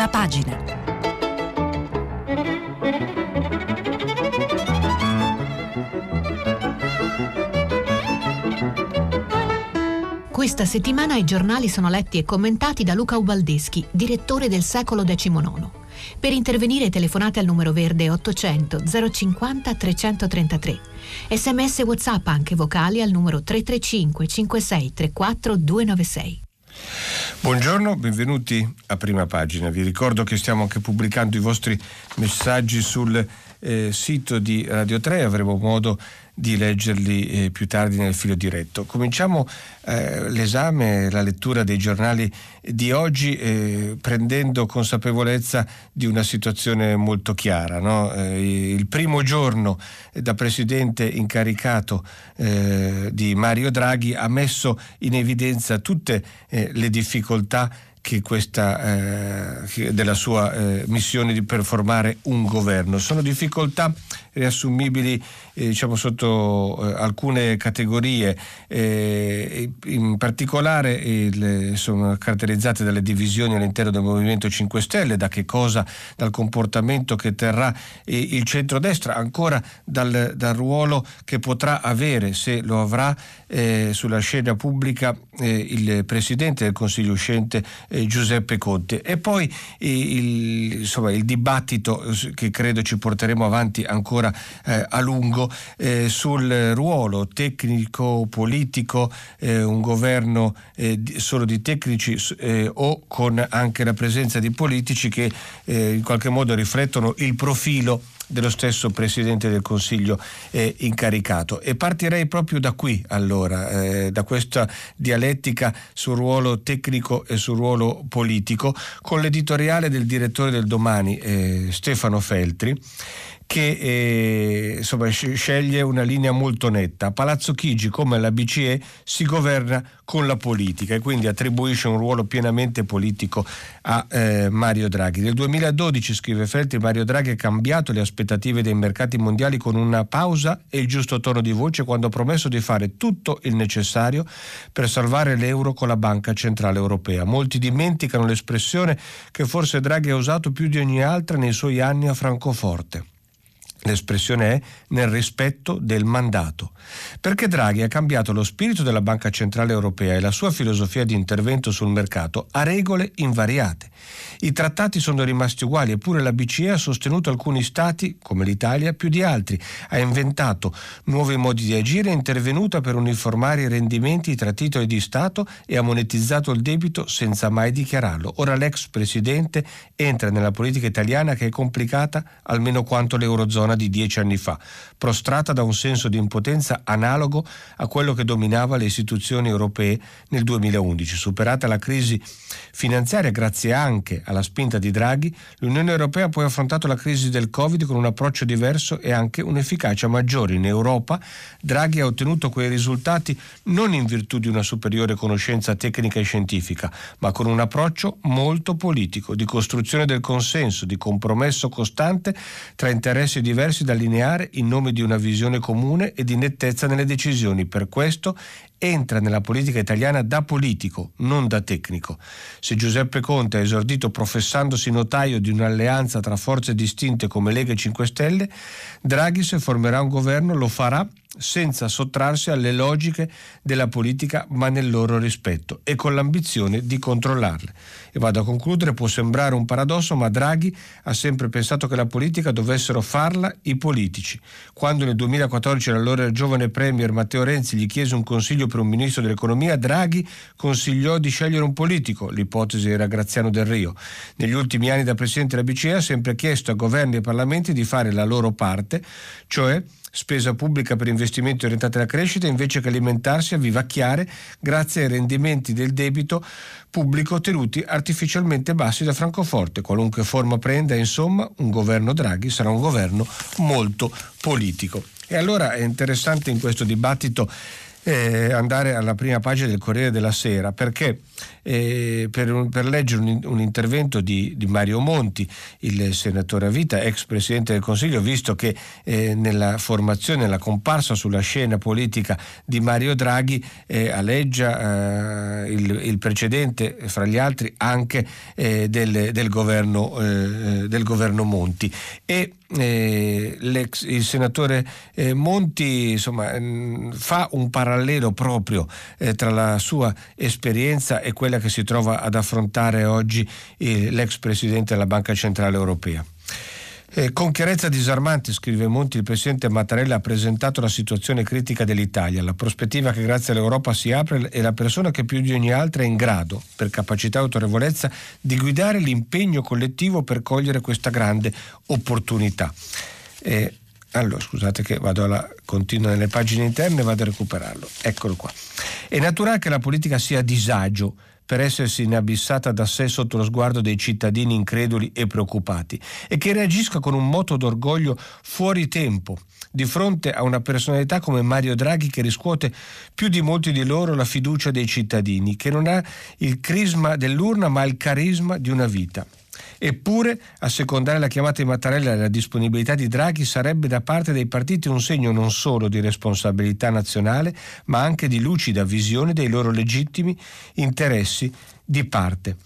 prima pagina. Questa settimana i giornali sono letti e commentati da Luca Ubaldeschi, direttore del secolo XIX. Per intervenire telefonate al numero verde 800 050 333. Sms WhatsApp anche vocali al numero 335 56 34 296. Buongiorno, benvenuti a prima pagina. Vi ricordo che stiamo anche pubblicando i vostri messaggi sul eh, sito di Radio 3, avremo modo di leggerli eh, più tardi nel filo diretto. Cominciamo eh, l'esame, la lettura dei giornali di oggi eh, prendendo consapevolezza di una situazione molto chiara. No? Eh, il primo giorno da presidente incaricato eh, di Mario Draghi ha messo in evidenza tutte eh, le difficoltà questa, eh, della sua eh, missione di performare un governo. Sono difficoltà riassumibili eh, diciamo, sotto eh, alcune categorie, eh, in particolare il, sono caratterizzate dalle divisioni all'interno del Movimento 5 Stelle, da che cosa, dal comportamento che terrà eh, il centrodestra, ancora dal, dal, ruolo che potrà avere, se lo avrà, sulla scena pubblica il Presidente del Consiglio uscente Giuseppe Conte. E poi il, insomma, il dibattito che credo ci porteremo avanti ancora a lungo eh, sul ruolo tecnico-politico, eh, un governo eh, solo di tecnici eh, o con anche la presenza di politici che eh, in qualche modo riflettono il profilo dello stesso Presidente del Consiglio eh, incaricato. E partirei proprio da qui, allora, eh, da questa dialettica sul ruolo tecnico e sul ruolo politico, con l'editoriale del direttore del domani, eh, Stefano Feltri che eh, insomma, sceglie una linea molto netta. A Palazzo Chigi, come la BCE, si governa con la politica e quindi attribuisce un ruolo pienamente politico a eh, Mario Draghi. Nel 2012, scrive Feltri, Mario Draghi ha cambiato le aspettative dei mercati mondiali con una pausa e il giusto tono di voce quando ha promesso di fare tutto il necessario per salvare l'euro con la Banca Centrale Europea. Molti dimenticano l'espressione che forse Draghi ha usato più di ogni altra nei suoi anni a Francoforte. L'espressione è nel rispetto del mandato, perché Draghi ha cambiato lo spirito della Banca Centrale Europea e la sua filosofia di intervento sul mercato a regole invariate. I trattati sono rimasti uguali, eppure la BCE ha sostenuto alcuni stati, come l'Italia, più di altri, ha inventato nuovi modi di agire, è intervenuta per uniformare i rendimenti tra titoli di Stato e ha monetizzato il debito senza mai dichiararlo. Ora l'ex presidente entra nella politica italiana che è complicata almeno quanto l'Eurozona di dieci anni fa, prostrata da un senso di impotenza analogo a quello che dominava le istituzioni europee nel 2011. Superata la crisi finanziaria grazie anche alla spinta di Draghi, l'Unione Europea ha poi affrontato la crisi del Covid con un approccio diverso e anche un'efficacia maggiore. In Europa Draghi ha ottenuto quei risultati non in virtù di una superiore conoscenza tecnica e scientifica, ma con un approccio molto politico, di costruzione del consenso, di compromesso costante tra interessi diversi da allineare in nome di una visione comune e di nettezza nelle decisioni. Per questo entra nella politica italiana da politico, non da tecnico. Se Giuseppe Conte ha esordito professandosi notaio di un'alleanza tra forze distinte come Lega e 5 Stelle, Draghi se formerà un governo lo farà senza sottrarsi alle logiche della politica ma nel loro rispetto e con l'ambizione di controllarle. E vado a concludere, può sembrare un paradosso, ma Draghi ha sempre pensato che la politica dovessero farla i politici. Quando nel 2014 l'allora giovane premier Matteo Renzi gli chiese un consiglio per un ministro dell'economia, Draghi consigliò di scegliere un politico, l'ipotesi era Graziano Del Rio. Negli ultimi anni da Presidente della BCE ha sempre chiesto a governi e parlamenti di fare la loro parte, cioè spesa pubblica per investimenti orientati alla crescita invece che alimentarsi a vivacchiare grazie ai rendimenti del debito pubblico tenuti artificialmente bassi da Francoforte. Qualunque forma prenda, insomma, un governo Draghi sarà un governo molto politico. E allora è interessante in questo dibattito eh, andare alla prima pagina del Corriere della Sera perché eh, per, per, leggere un, un intervento di, di, Mario Monti, il senatore a vita, ex Presidente del Consiglio, visto che eh, nella formazione, nella comparsa sulla scena politica di Mario Draghi eh, aleggia eh, il, il, precedente, fra gli altri, anche eh, del, del, governo, eh, del governo Monti. E il senatore Monti insomma, mh, mm, fa un parallelo proprio tra la sua esperienza e quella che si trova ad affrontare oggi eh, l'ex presidente della Banca Centrale Europea. Eh, con chiarezza disarmante, scrive Monti, il presidente Mattarella ha presentato la situazione critica dell'Italia. La prospettiva che grazie all'Europa si apre è la persona che più di ogni altra è in grado, per capacità e autorevolezza, di guidare l'impegno collettivo per cogliere questa grande opportunità. Eh, allora, scusate che vado alla continua nelle pagine interne e vado a recuperarlo. Eccolo qua. È naturale che la politica sia a disagio per essersi inabissata da sé sotto lo sguardo dei cittadini increduli e preoccupati e che reagisca con un moto d'orgoglio fuori tempo di fronte a una personalità come Mario Draghi che riscuote più di molti di loro la fiducia dei cittadini, che non ha il crisma dell'urna ma il carisma di una vita. Eppure, a secondare la chiamata di Mattarella e la disponibilità di Draghi sarebbe da parte dei partiti un segno non solo di responsabilità nazionale, ma anche di lucida visione dei loro legittimi interessi di parte.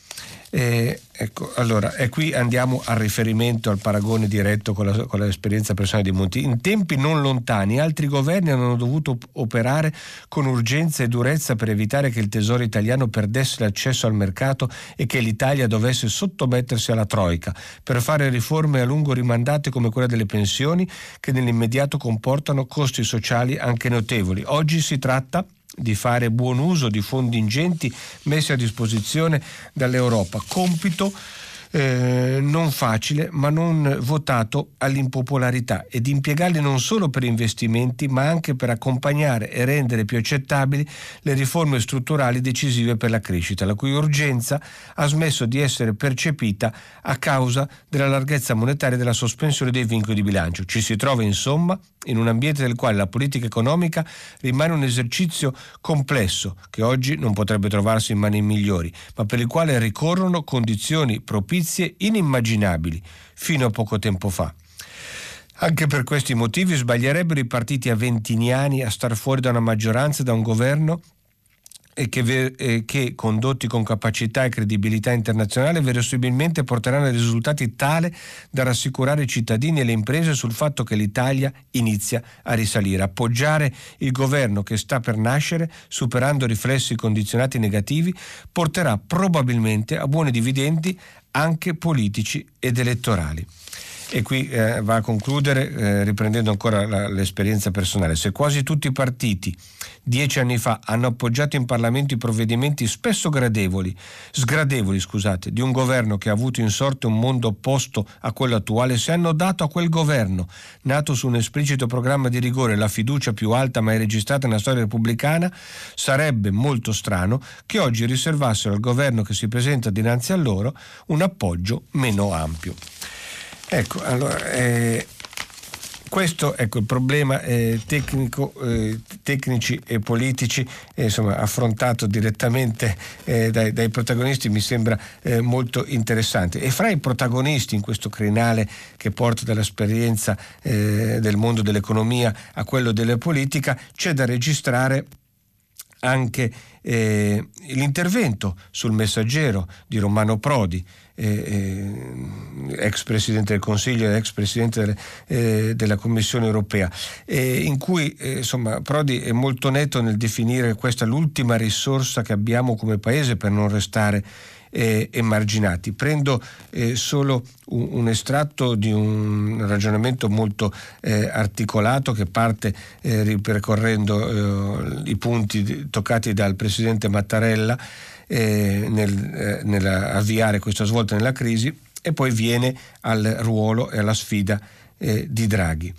Eh, ecco, allora, e qui andiamo al riferimento, al paragone diretto con, la, con, l'esperienza personale di Monti. In tempi non lontani altri governi hanno dovuto operare con urgenza e durezza per evitare che il tesoro italiano perdesse l'accesso al mercato e che l'Italia dovesse sottomettersi alla Troica per fare riforme a lungo rimandate come quella delle pensioni che nell'immediato comportano costi sociali anche notevoli. Oggi si tratta di fare buon uso di fondi ingenti messi a disposizione dall'Europa. Compito eh, non facile ma non votato all'impopolarità ed impiegarli non solo per investimenti ma anche per accompagnare e rendere più accettabili le riforme strutturali decisive per la crescita, la cui urgenza ha smesso di essere percepita a causa della larghezza monetaria e della sospensione dei vincoli di bilancio. Ci si trova insomma in un ambiente nel quale la politica economica rimane un esercizio complesso che oggi non potrebbe trovarsi in mani migliori, ma per il quale ricorrono condizioni propizie notizie inimmaginabili fino a poco tempo fa. Anche per questi motivi sbaglierebbero i partiti aventiniani a star fuori da una maggioranza e da un governo e che, e che, condotti con capacità e credibilità internazionale verosimilmente porteranno a risultati tali da rassicurare i cittadini e le imprese sul fatto che l'Italia inizia a risalire. Appoggiare il governo che sta per nascere, superando riflessi condizionati negativi, porterà probabilmente a buoni dividendi anche politici ed elettorali. E qui eh, va a concludere eh, riprendendo ancora la, l'esperienza personale. Se quasi tutti i partiti dieci anni fa hanno appoggiato in Parlamento i provvedimenti spesso gradevoli, sgradevoli scusate, di un governo che ha avuto in sorte un mondo opposto a quello attuale, se hanno dato a quel governo, nato su un esplicito programma di rigore, la fiducia più alta mai registrata nella storia repubblicana, sarebbe molto strano che oggi riservassero al governo che si presenta dinanzi a loro un appoggio meno ampio. Ecco, allora, eh, questo ecco, il problema eh, tecnico, eh, tecnici e politici eh, insomma, affrontato direttamente eh, dai, dai, protagonisti mi sembra eh, molto interessante. E fra i protagonisti in questo crinale che porta dall'esperienza eh, del mondo dell'economia a quello della politica c'è da registrare anche l'intervento sul messaggero di Romano Prodi ex Presidente del Consiglio e ex Presidente eh, della Commissione europea, in cui eh, insomma, Prodi è molto netto nel definire questa l'ultima risorsa che abbiamo come Paese per non restare eh, emarginati. Prendo eh, solo un, un, estratto di un ragionamento molto eh, articolato che parte eh, ripercorrendo i punti toccati dal Presidente Mattarella eh, nel, nell'avviare questa svolta nella crisi e poi viene al ruolo e alla sfida di Draghi.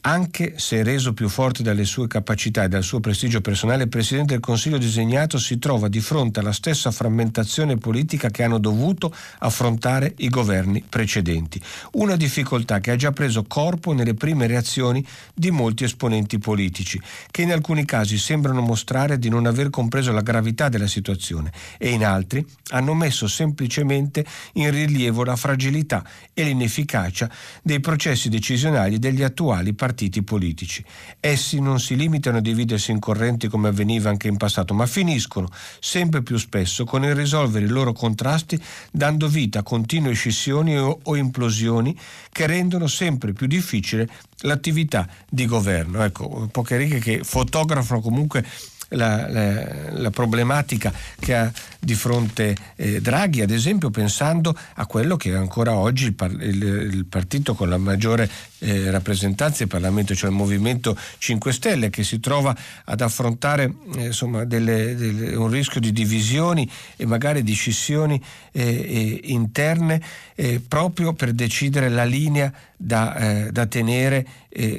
Anche se reso più forte dalle sue capacità e dal suo prestigio personale, il Presidente del Consiglio disegnato si trova di fronte alla stessa frammentazione politica che hanno dovuto affrontare i governi precedenti. Una difficoltà che ha già preso corpo nelle prime reazioni di molti esponenti politici, che in alcuni casi sembrano mostrare di non aver compreso la gravità della situazione e in altri hanno messo semplicemente in rilievo la fragilità e l'inefficacia dei processi decisionali degli attuali partiti partiti politici. Essi non si limitano a dividersi in correnti come avveniva anche in passato, ma finiscono sempre più spesso con il risolvere i loro contrasti dando vita a continue scissioni o, o implosioni che rendono sempre più difficile l'attività di governo. Ecco, poche righe che fotografano comunque la, la, la, problematica che ha di fronte eh, Draghi, ad esempio pensando a quello che è ancora oggi il, par- il, il partito con la maggiore eh, rappresentanza in Parlamento, cioè il Movimento 5 Stelle, che si trova ad affrontare eh, insomma, delle, delle, un rischio di divisioni e magari di scissioni eh, eh, interne eh, proprio per decidere la linea da, da tenere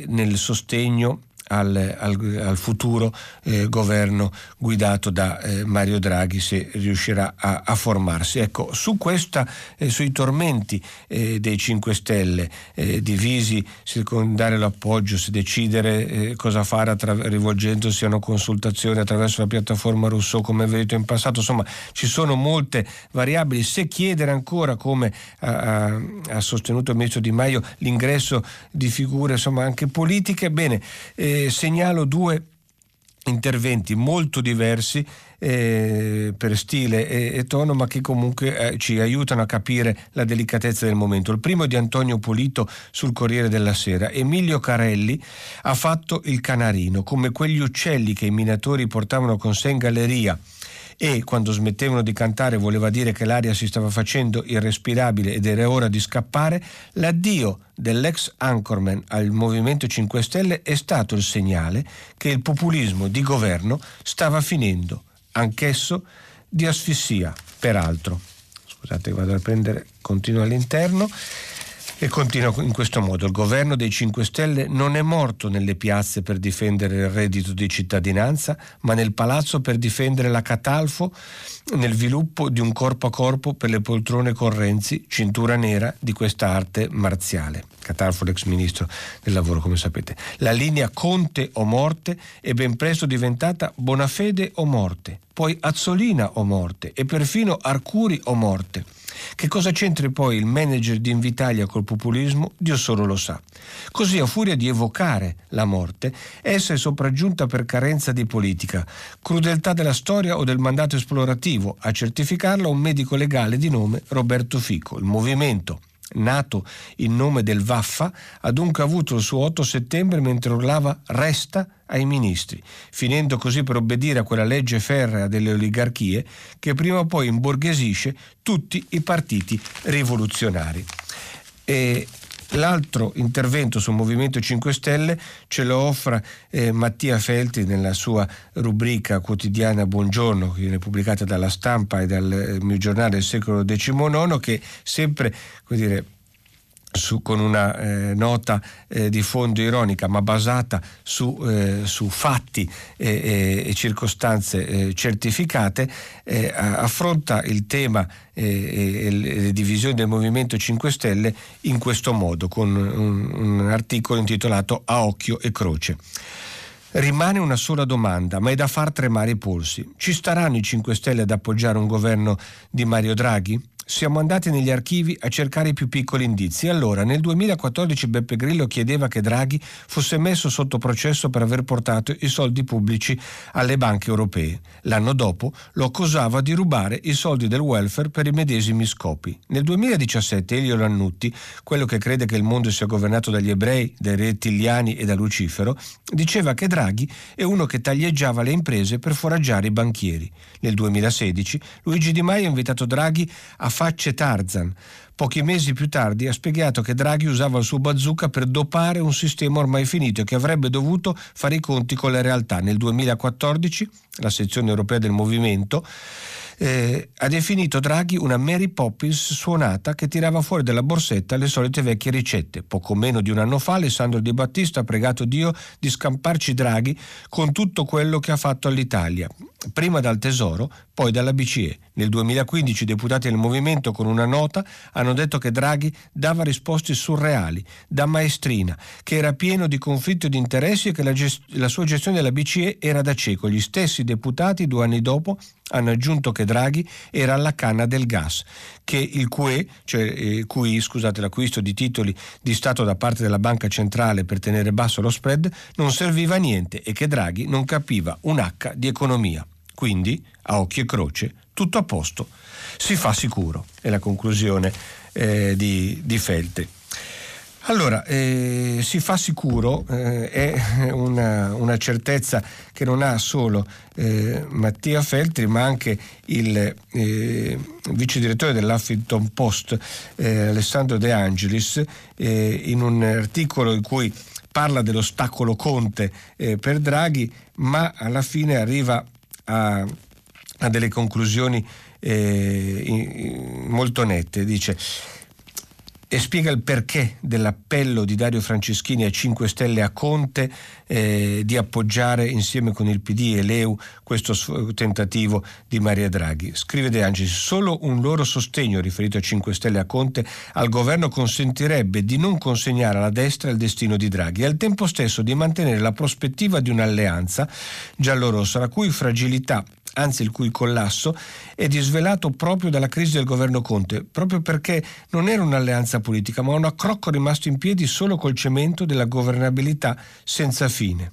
nel sostegno al, al, al futuro eh, governo guidato da eh, Mario Draghi se riuscirà a, a formarsi. Ecco, su questa, eh, sui tormenti eh, dei 5 Stelle, eh, divisi se dare l'appoggio, se decidere cosa fare attra- rivolgendosi a una consultazione attraverso la piattaforma Rousseau come avete in passato, insomma ci sono molte variabili, se chiedere ancora come ha, ha sostenuto il ministro Di Maio l'ingresso di figure insomma anche politiche, bene, eh, segnalo due interventi molto diversi eh, per stile e, e, tono, ma che comunque eh, ci aiutano a capire la delicatezza del momento. Il primo è di Antonio Polito sul Corriere della Sera. Emilio Carelli ha fatto il canarino, come quegli uccelli che i minatori portavano con sé in galleria e quando smettevano di cantare voleva dire che l'aria si stava facendo irrespirabile ed era ora di scappare, l'addio dell'ex anchorman al Movimento 5 Stelle è stato il segnale che il populismo di governo stava finendo, anch'esso di asfissia, peraltro. Scusate, vado a prendere, continuo all'interno. E continua in questo modo. Il governo dei 5 Stelle non è morto nelle piazze per difendere il reddito di cittadinanza, ma nel palazzo per difendere la Catalfo nel sviluppo di un corpo a corpo per le poltrone con Renzi, cintura nera di questa arte marziale. Catalfo, l'ex ministro del lavoro, come sapete. La linea Conte o morte è ben presto diventata Bonafede o morte, poi Azzolina o morte e perfino Arcuri o morte. Che cosa c'entri poi il manager di Invitalia col populismo? Dio solo lo sa. Così, a furia di evocare la morte, essa è sopraggiunta per carenza di politica, crudeltà della storia o del mandato esplorativo, a certificarla un medico legale di nome Roberto Fico. Il movimento nato in nome del Vaffa, ha dunque avuto il suo 8 settembre mentre urlava resta ai ministri, finendo così per obbedire a quella legge ferrea delle oligarchie che prima o poi imborghesisce tutti i partiti rivoluzionari. E L'altro intervento sul Movimento 5 Stelle ce lo offre eh, Mattia Felti nella sua rubrica quotidiana Buongiorno, che viene pubblicata dalla stampa e dal eh, mio giornale del secolo XIX, che sempre, come dire, su, con una eh, nota eh, di fondo ironica ma basata su, eh, su fatti e circostanze eh, certificate, eh, affronta il tema e le divisioni del Movimento 5 Stelle in questo modo, con un, un articolo intitolato A occhio e croce. Rimane una sola domanda, ma è da far tremare i polsi. Ci staranno i 5 Stelle ad appoggiare un governo di Mario Draghi? Siamo andati negli archivi a cercare i più piccoli indizi. Allora, nel 2014 Beppe Grillo chiedeva che Draghi fosse messo sotto processo per aver portato i soldi pubblici alle banche europee. L'anno dopo lo accusava di rubare i soldi del welfare per i medesimi scopi. Nel 2017 Elio Lannutti, quello che crede che il mondo sia governato dagli ebrei, dai rettiliani e da Lucifero, diceva che Draghi è uno che taglieggiava le imprese per foraggiare i banchieri. Nel 2016 Luigi Di Maio ha invitato Draghi a facce Tarzan, Pochi mesi più tardi ha spiegato che Draghi usava il suo bazooka per dopare un sistema ormai finito e che avrebbe dovuto fare i conti con la realtà. Nel 2014 la sezione europea del movimento eh, ha definito Draghi una Mary Poppins suonata che tirava fuori dalla borsetta le solite vecchie ricette. Poco meno di un anno fa Alessandro Di Battista ha pregato Dio di scamparci Draghi con tutto quello che ha fatto all'Italia, prima dal Tesoro, poi dalla BCE. Nel 2015 i deputati del movimento con una nota hanno detto che Draghi dava risposte surreali, da maestrina, che era pieno di conflitto di interessi e che la, gest- la sua gestione della BCE era da cieco. Gli stessi deputati due anni dopo hanno aggiunto che Draghi era alla canna del gas, che il QE, cioè eh, QE, scusate, l'acquisto di titoli di Stato da parte della Banca Centrale per tenere basso lo spread, non serviva a niente e che Draghi non capiva un H di economia. Quindi, a occhio e croce, tutto a posto. Si fa sicuro, è la conclusione eh, di, di Felte. Allora, eh, si fa sicuro, eh, è una, una, certezza che non ha solo eh, Mattia Feltri, ma anche il eh, vice direttore dell'Huffington Post, eh, Alessandro De Angelis, eh, in un articolo in cui parla dell'ostacolo Conte per Draghi, ma alla fine arriva a, a delle conclusioni eh, in, molto nette. Dice e spiega il perché dell'appello di Dario Franceschini a 5 Stelle a Conte eh, di appoggiare insieme con il PD e l'EU questo tentativo di Maria Draghi. Scrive De Angelis, solo un loro sostegno riferito a 5 Stelle a Conte al governo consentirebbe di non consegnare alla destra il destino di Draghi e al tempo stesso di mantenere la prospettiva di un'alleanza giallorossa la cui fragilità anzi il cui collasso, è disvelato proprio dalla crisi del governo Conte, proprio perché non era un'alleanza politica, ma un accrocco rimasto in piedi solo col cemento della governabilità senza fine.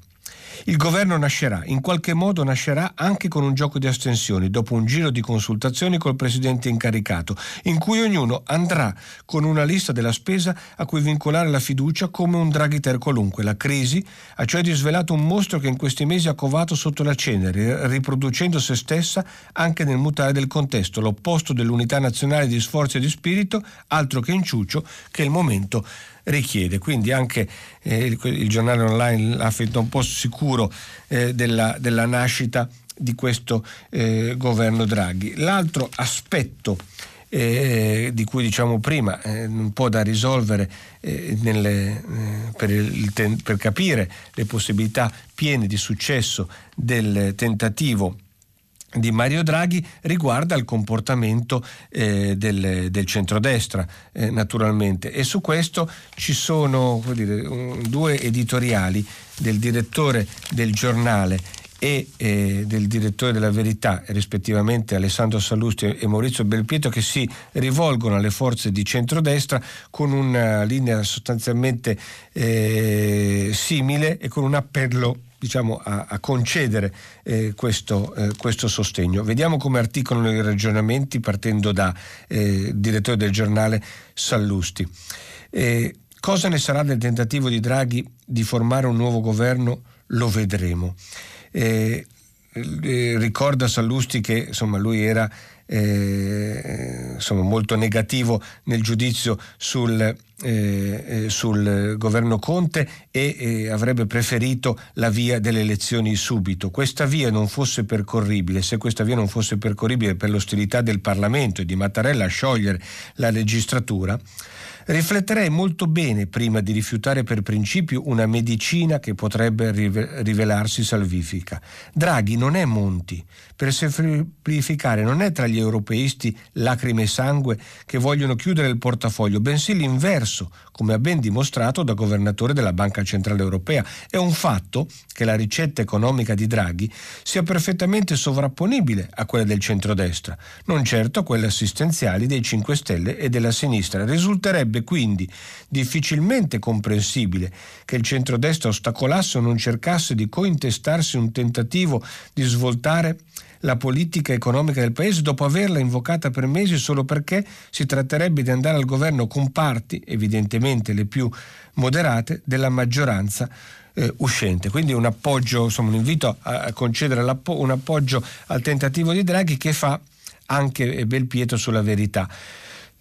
Il governo nascerà, in qualche modo nascerà anche con un gioco di astensioni, dopo un giro di consultazioni col presidente incaricato, in cui ognuno andrà con una lista della spesa a cui vincolare la fiducia come un draghiter qualunque. La crisi ha cioè disvelato un mostro che in questi mesi ha covato sotto la cenere, riproducendo se stessa anche nel mutare del contesto, l'opposto dell'unità nazionale di sforzo e di spirito, altro che inciuccio che il momento richiede. Quindi anche eh, il, il, giornale online Huffington Post sicuro eh, della, della, nascita di questo eh, governo Draghi. L'altro aspetto eh, di cui diciamo prima, eh, un po' da risolvere eh, nelle, eh, per, il, per, capire le possibilità piene di successo del tentativo di Mario Draghi riguarda il comportamento eh, del, del centrodestra, eh, naturalmente. E su questo ci sono dire, un, due editoriali del direttore del giornale e eh, del direttore della Verità, rispettivamente Alessandro Sallusti e Maurizio Belpietro, che si rivolgono alle forze di centrodestra con una linea sostanzialmente eh, simile e con un appello diciamo, a, a, concedere eh, questo, eh, questo, sostegno. Vediamo come articolano i ragionamenti partendo da eh, direttore del giornale Sallusti. Eh, cosa ne sarà del tentativo di Draghi di formare un nuovo governo? Lo vedremo. Eh, eh, ricorda Sallusti che insomma, lui era eh, insomma, molto negativo nel giudizio sul, eh, eh, sul governo Conte e eh, avrebbe preferito la via delle elezioni subito. Questa via non fosse percorribile, se questa via non fosse percorribile per l'ostilità del Parlamento e di Mattarella a sciogliere la legislatura, Rifletterei molto bene prima di rifiutare per principio una medicina che potrebbe rivelarsi salvifica. Draghi non è Monti. Per semplificare, non è tra gli europeisti lacrime e sangue che vogliono chiudere il portafoglio, bensì l'inverso, come ha ben dimostrato da governatore della Banca Centrale Europea. È un fatto che la ricetta economica di Draghi sia perfettamente sovrapponibile a quella del centrodestra, non certo a quelle assistenziali dei 5 Stelle e della sinistra. Risulterebbe quindi difficilmente comprensibile che il centrodestra ostacolasse o non cercasse di cointestarsi un tentativo di svoltare la politica economica del Paese dopo averla invocata per mesi solo perché si tratterebbe di andare al governo con parti, evidentemente le più moderate, della maggioranza eh, uscente. Quindi un appoggio, insomma un invito a, concedere un appoggio al tentativo di Draghi che fa anche Belpietro sulla verità.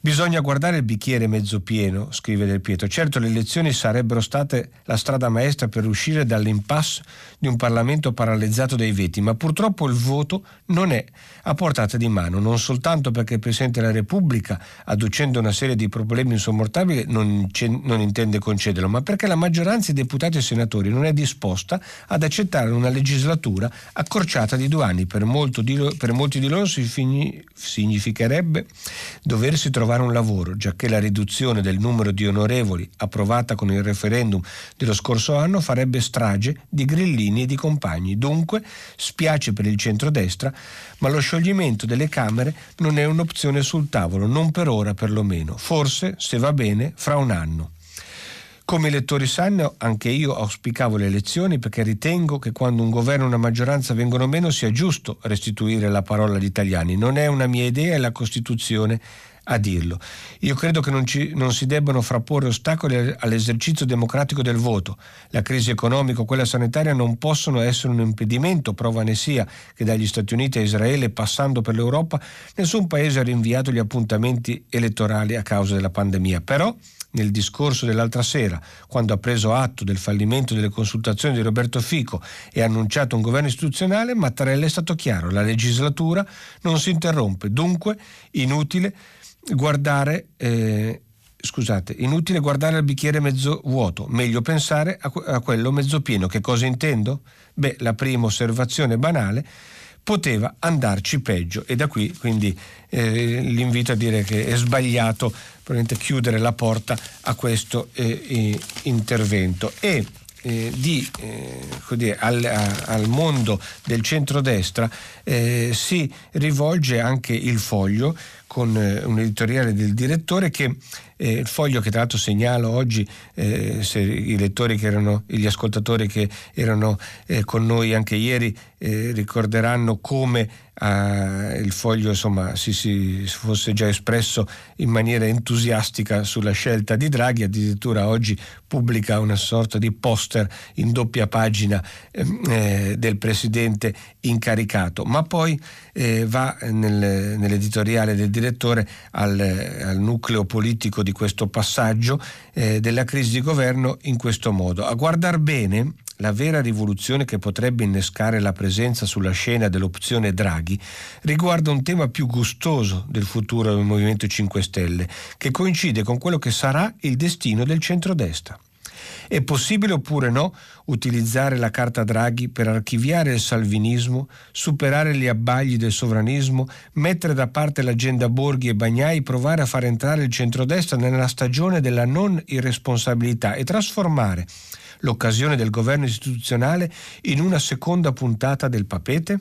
Bisogna guardare il bicchiere mezzo pieno, scrive Del Pietro. Certo le elezioni sarebbero state la strada maestra per uscire dall'impasse di un Parlamento paralizzato dai veti, ma purtroppo il voto non è a portata di mano, non soltanto perché il Presidente della Repubblica, adducendo una serie di problemi insormontabili, non, non intende concederlo, ma perché la maggioranza dei deputati e senatori non è disposta ad accettare una legislatura accorciata di due anni. Per, di per molti di loro si significherebbe doversi trovare trovare un lavoro, giacché la riduzione del numero di onorevoli approvata con il referendum dello scorso anno farebbe strage di grillini e di compagni. Dunque, spiace per il centrodestra, ma lo scioglimento delle Camere non è un'opzione sul tavolo, non per ora perlomeno. Forse, se va bene, fra un anno. Come i lettori sanno, anche io auspicavo le elezioni perché ritengo che quando un governo e una maggioranza vengono meno sia giusto restituire la parola agli italiani. Non è una mia idea, è la Costituzione a dirlo. Io credo che non, ci, non, si debbano frapporre ostacoli all'esercizio democratico del voto. La crisi economica o quella sanitaria non possono essere un impedimento, prova ne sia che dagli Stati Uniti a Israele, passando per l'Europa, nessun paese ha rinviato gli appuntamenti elettorali a causa della pandemia. Però nel discorso dell'altra sera, quando ha preso atto del fallimento delle consultazioni di Roberto Fico e ha annunciato un governo istituzionale, Mattarella è stato chiaro, la legislatura non si interrompe, dunque inutile guardare, eh, scusate, inutile guardare il bicchiere mezzo vuoto, meglio pensare a, a quello mezzo pieno. Che cosa intendo? Beh, la prima osservazione banale poteva andarci peggio e da qui quindi eh, l'invito a dire che è sbagliato chiudere la porta a questo eh, intervento e eh, di, eh, al, a, al, mondo del centrodestra eh, si rivolge anche il foglio con eh, un editoriale del direttore che eh, il foglio che tra l'altro segnalo oggi eh, se i lettori che erano gli ascoltatori che erano eh, con noi anche ieri eh, ricorderanno come eh, il foglio insomma si, si, fosse già espresso in maniera entusiastica sulla scelta di Draghi addirittura oggi pubblica una sorta di poster in doppia pagina ehm, del presidente incaricato ma poi va nel, nell'editoriale del direttore al, al, nucleo politico di questo passaggio eh, della crisi di governo in questo modo. A guardar bene, la vera rivoluzione che potrebbe innescare la presenza sulla scena dell'opzione Draghi riguarda un tema più gustoso del futuro del Movimento 5 Stelle, che coincide con quello che sarà il destino del centrodestra. È possibile oppure no utilizzare la carta Draghi per archiviare il salvinismo, superare gli abbagli del sovranismo, mettere da parte l'agenda Borghi e Bagnai, provare a far entrare il centrodestra nella stagione della non irresponsabilità e trasformare l'occasione del governo istituzionale in una seconda puntata del papete?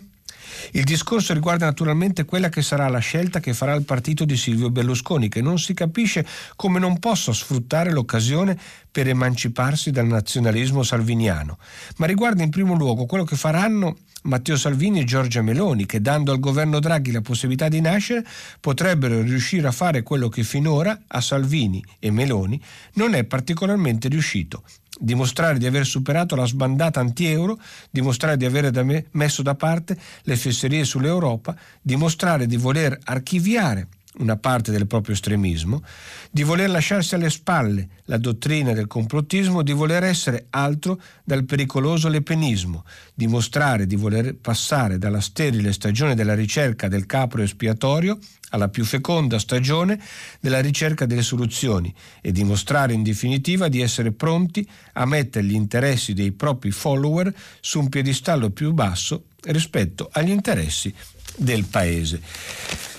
Il discorso riguarda naturalmente quella che sarà la scelta che farà il partito di Silvio Berlusconi, che non si capisce come non possa sfruttare l'occasione per emanciparsi dal nazionalismo salviniano, ma riguarda in primo luogo quello che faranno Matteo Salvini e Giorgia Meloni, che dando al governo Draghi la possibilità di nascere, potrebbero riuscire a fare quello che finora a Salvini e Meloni non è particolarmente riuscito, dimostrare di aver superato la sbandata anti-euro, dimostrare di aver da messo da parte le fesserie sull'Europa, dimostrare di voler archiviare una parte del proprio estremismo, di voler lasciarsi alle spalle la dottrina del complottismo, di voler essere altro dal pericoloso lepenismo, dimostrare di voler passare dalla sterile stagione della ricerca del capro espiatorio alla più feconda stagione della ricerca delle soluzioni e dimostrare in definitiva di essere pronti a mettere gli interessi dei propri follower su un piedistallo più basso rispetto agli interessi del Paese.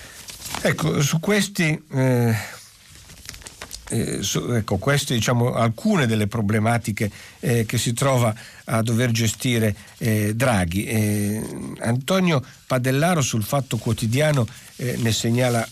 Ecco, su questi... Eh, eh, su, ecco, queste diciamo alcune delle problematiche eh, che si trova a dover gestire eh, Draghi. Eh, Antonio Padellaro sul Fatto Quotidiano eh, ne segnala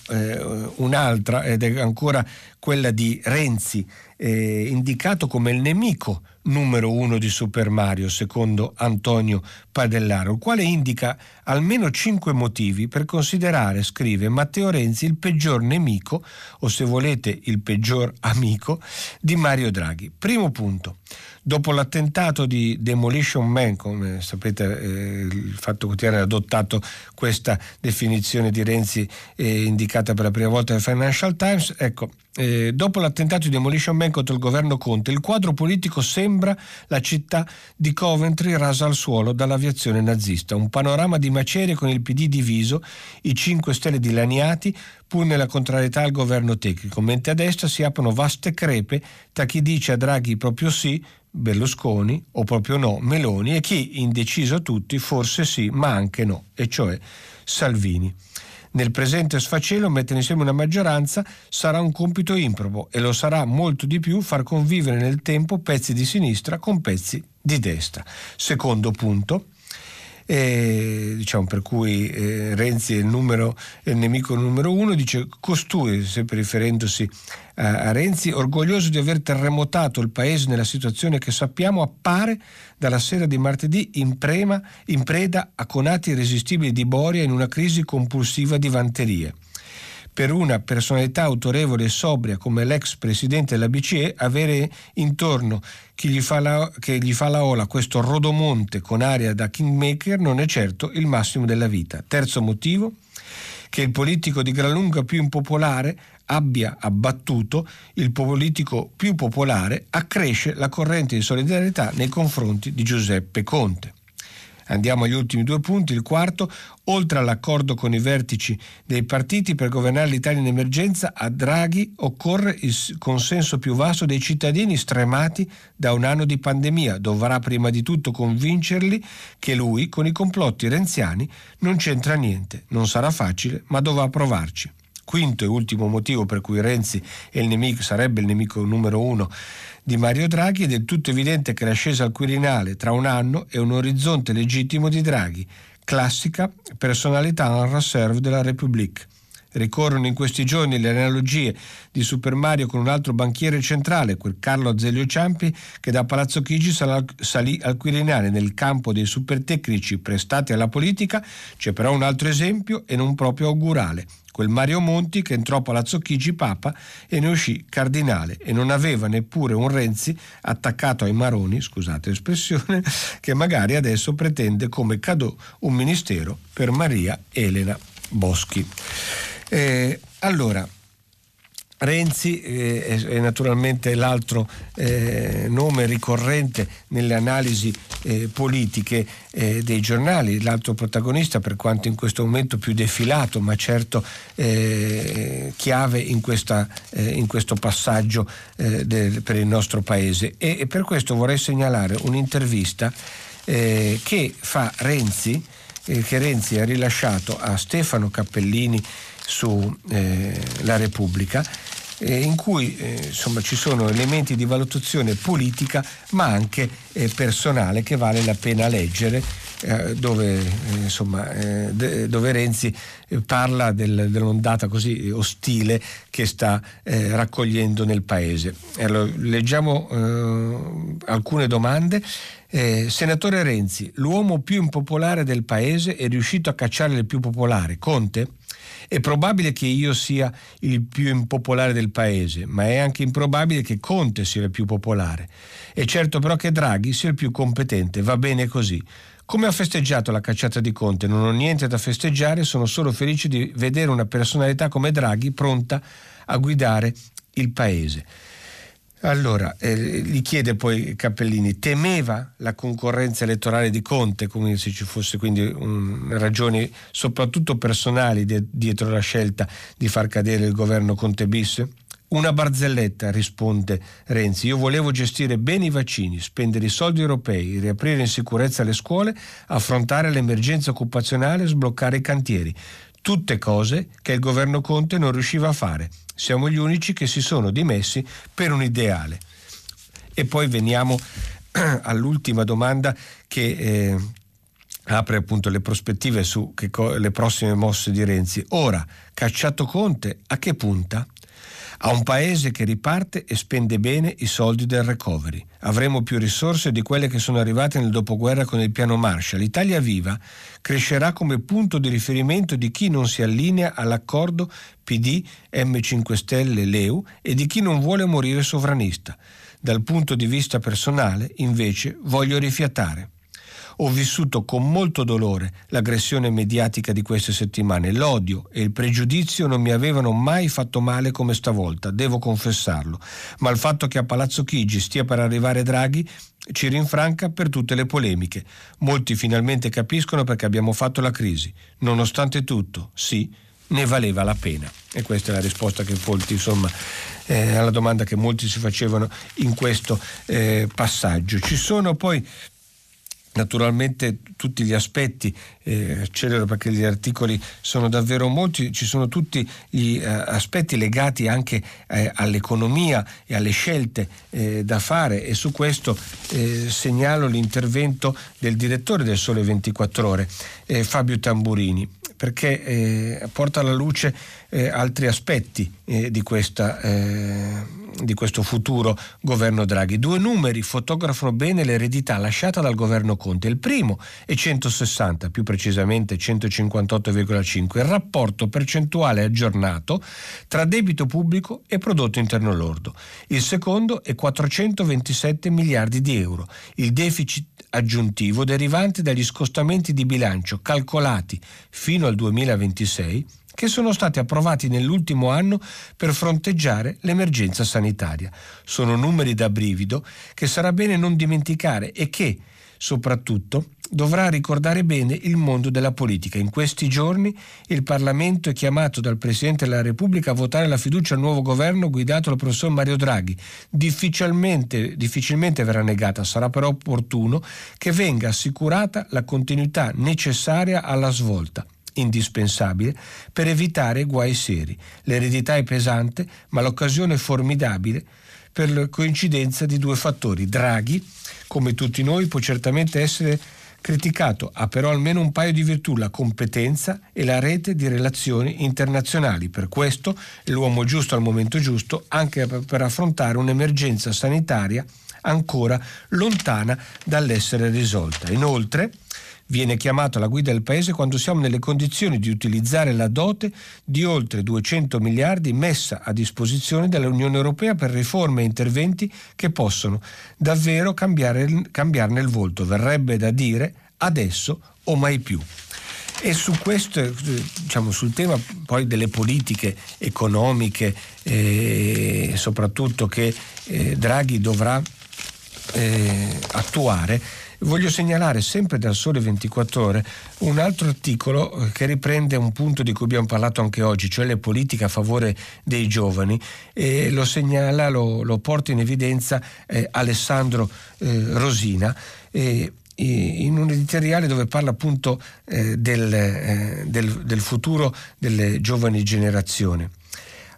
un'altra ed è ancora quella di Renzi, indicato come il nemico numero uno di Super Mario, secondo Antonio Padellaro, il quale indica almeno cinque motivi per considerare, scrive Matteo Renzi, il peggior nemico, o se volete il peggior amico, di Mario Draghi. Primo punto. Dopo l'attentato di Demolition Man, come sapete eh, il Fatto Quotidiano ha adottato questa definizione di Renzi eh, indicata per la prima volta dal Financial Times. Ecco, eh, dopo l'attentato di Demolition Man contro il governo Conte, il quadro politico sembra la città di Coventry rasa al suolo dall'aviazione nazista. Un panorama di macerie con il PD diviso, i 5 Stelle dilaniati, pur nella contrarietà al governo tecnico, mentre a destra si aprono vaste crepe tra chi dice a Draghi proprio sì, Berlusconi, o proprio no, Meloni, e chi, indeciso a tutti, forse sì, ma anche no, e cioè Salvini. Nel presente sfacelo mettere insieme una maggioranza sarà un compito improbo e lo sarà molto di più far convivere nel tempo pezzi di sinistra con pezzi di destra. Secondo punto, eh, diciamo, per cui eh, Renzi è il, numero, è il, nemico numero uno, dice costui, sempre riferendosi a, a, Renzi, orgoglioso di aver terremotato il paese nella situazione che sappiamo, appare dalla sera di martedì in, prema, in preda a conati irresistibili di Boria in una crisi compulsiva di vanterie per una personalità autorevole e sobria come l'ex presidente della BCE avere intorno chi gli fa la, che gli fa la ola questo rodomonte con aria da kingmaker non è certo il massimo della vita. Terzo motivo, che il politico di gran lunga più impopolare abbia abbattuto il politico più popolare accresce la corrente di solidarietà nei confronti di Giuseppe Conte. Andiamo agli ultimi due punti. Il quarto, oltre all'accordo con i vertici dei partiti per governare l'Italia in emergenza, a Draghi occorre il consenso più vasto dei cittadini stremati da un anno di pandemia. Dovrà prima di tutto convincerli che lui, con i complotti renziani, non c'entra niente. Non sarà facile, ma dovrà provarci. Quinto e ultimo motivo per cui Renzi il nemico, sarebbe il nemico numero uno di Mario Draghi è del tutto evidente che l'ascesa al Quirinale tra un anno è un orizzonte legittimo di Draghi, classica personalità en reserve della Repubblica. Ricorrono in questi giorni le analogie di Super Mario con un altro banchiere centrale, quel Carlo Azeglio Ciampi, che da Palazzo Chigi salì al Quirinale. Nel campo dei supertecnici prestati alla politica c'è però un altro esempio e non proprio augurale quel Mario Monti che entrò Palazzo Chigi Papa e ne uscì cardinale e non aveva neppure un Renzi attaccato ai maroni, scusate l'espressione, che magari adesso pretende come cadò un ministero per Maria Elena Boschi. Eh, allora, Renzi eh, è, naturalmente l'altro eh, nome ricorrente nelle analisi eh, politiche eh, dei giornali, l'altro protagonista per quanto in questo momento più defilato, ma certo eh, chiave in, questa, eh, in, questo passaggio del, per il nostro paese. E, e, per questo vorrei segnalare un'intervista che fa Renzi, che Renzi ha rilasciato a Stefano Cappellini su eh, La Repubblica eh, in cui eh, insomma, ci sono elementi di valutazione politica ma anche eh, personale che vale la pena leggere eh, dove, eh, insomma, dove, Renzi parla del, dell'ondata così ostile che sta raccogliendo nel paese. Allora, leggiamo alcune domande. Eh, senatore Renzi, l'uomo più impopolare del paese è riuscito a cacciare il più popolare, Conte? È probabile che io sia il più impopolare del paese, ma è anche improbabile che Conte sia il più popolare. È certo però che Draghi sia il più competente, va bene così. Come ha festeggiato la cacciata di Conte? Non ho niente da festeggiare, sono solo felice di vedere una personalità come Draghi pronta a guidare il paese. Allora, eh, gli chiede poi Cappellini, temeva la concorrenza elettorale di Conte, come se ci fosse quindi un, ragioni soprattutto personali de, dietro la scelta di far cadere il governo Conte bis? Una barzelletta, risponde Renzi. Io volevo gestire bene i vaccini, spendere i soldi europei, riaprire in sicurezza le scuole, affrontare l'emergenza occupazionale, sbloccare i cantieri. Tutte cose che il governo Conte non riusciva a fare. Siamo gli unici che si sono dimessi per un ideale. E poi veniamo all'ultima domanda che eh, apre appunto le prospettive su co- prossime mosse di Renzi. Ora, cacciato Conte, a che punta? A un paese che riparte e spende bene i soldi del recovery. Avremo più risorse di quelle che sono arrivate nel dopoguerra con il piano Marshall. L'Italia Viva crescerà come punto di riferimento di chi non si allinea all'accordo PD, M5 Stelle, Leu e di chi non vuole morire sovranista. Dal punto di vista personale, invece, voglio rifiatare. Ho vissuto con molto dolore l'aggressione mediatica di queste settimane. L'odio e il pregiudizio non mi avevano mai fatto male come stavolta, devo confessarlo. Ma il fatto che a Palazzo Chigi stia per arrivare Draghi ci rinfranca per tutte le polemiche. Molti finalmente capiscono perché abbiamo fatto la crisi. Nonostante tutto, sì, ne valeva la pena. E questa è la risposta che Folti, insomma, eh, alla domanda che molti si facevano in questo eh, passaggio. Ci sono poi naturalmente tutti gli aspetti, eh, accelero perché gli articoli sono davvero molti, ci sono tutti gli eh, aspetti legati anche eh, all'economia e alle scelte eh, da fare e su questo eh, segnalo l'intervento del direttore del Sole 24 ore, eh, Fabio Tamburini perché eh, porta alla luce altri aspetti eh, di, questa, eh, di, questo futuro governo Draghi. Due numeri fotografano bene l'eredità lasciata dal governo Conte. Il primo è 160, più precisamente 158,5, il rapporto percentuale aggiornato tra debito pubblico e prodotto interno lordo. Il secondo è 427 miliardi di euro. Il deficit aggiuntivo derivante dagli scostamenti di bilancio calcolati fino al 2026 che sono stati approvati nell'ultimo anno per fronteggiare l'emergenza sanitaria. Sono numeri da brivido che sarà bene non dimenticare e che, soprattutto, dovrà ricordare bene il mondo della politica. In questi giorni il Parlamento è chiamato dal Presidente della Repubblica a votare la fiducia al nuovo governo guidato dal professor Mario Draghi. Difficilmente, difficilmente verrà negata, sarà però opportuno che venga assicurata la continuità necessaria alla svolta indispensabile per evitare guai seri. L'eredità è pesante, ma l'occasione è formidabile per la coincidenza di due fattori. Draghi, come tutti noi, può certamente essere criticato, ha però almeno un paio di virtù, la competenza e la rete di relazioni internazionali. Per questo è l'uomo giusto al momento giusto, anche per affrontare un'emergenza sanitaria ancora lontana dall'essere risolta. Inoltre, Viene chiamato alla guida del Paese quando siamo nelle condizioni di utilizzare la dote di oltre 200 miliardi messa a disposizione dall'Unione Europea per riforme e interventi che possono davvero cambiare, cambiarne il volto. Verrebbe da dire adesso o mai più. E su questo, diciamo, sul tema poi delle politiche economiche, eh, soprattutto che eh, Draghi dovrà eh, attuare, Voglio segnalare sempre dal Sole 24 Ore un altro articolo eh, che riprende un punto di cui abbiamo parlato anche oggi, cioè le politiche a favore dei giovani e lo segnala, lo, lo porta in evidenza eh, Alessandro eh, Rosina. Eh, in un editoriale dove parla appunto eh, del, eh, del, del futuro delle giovani generazioni.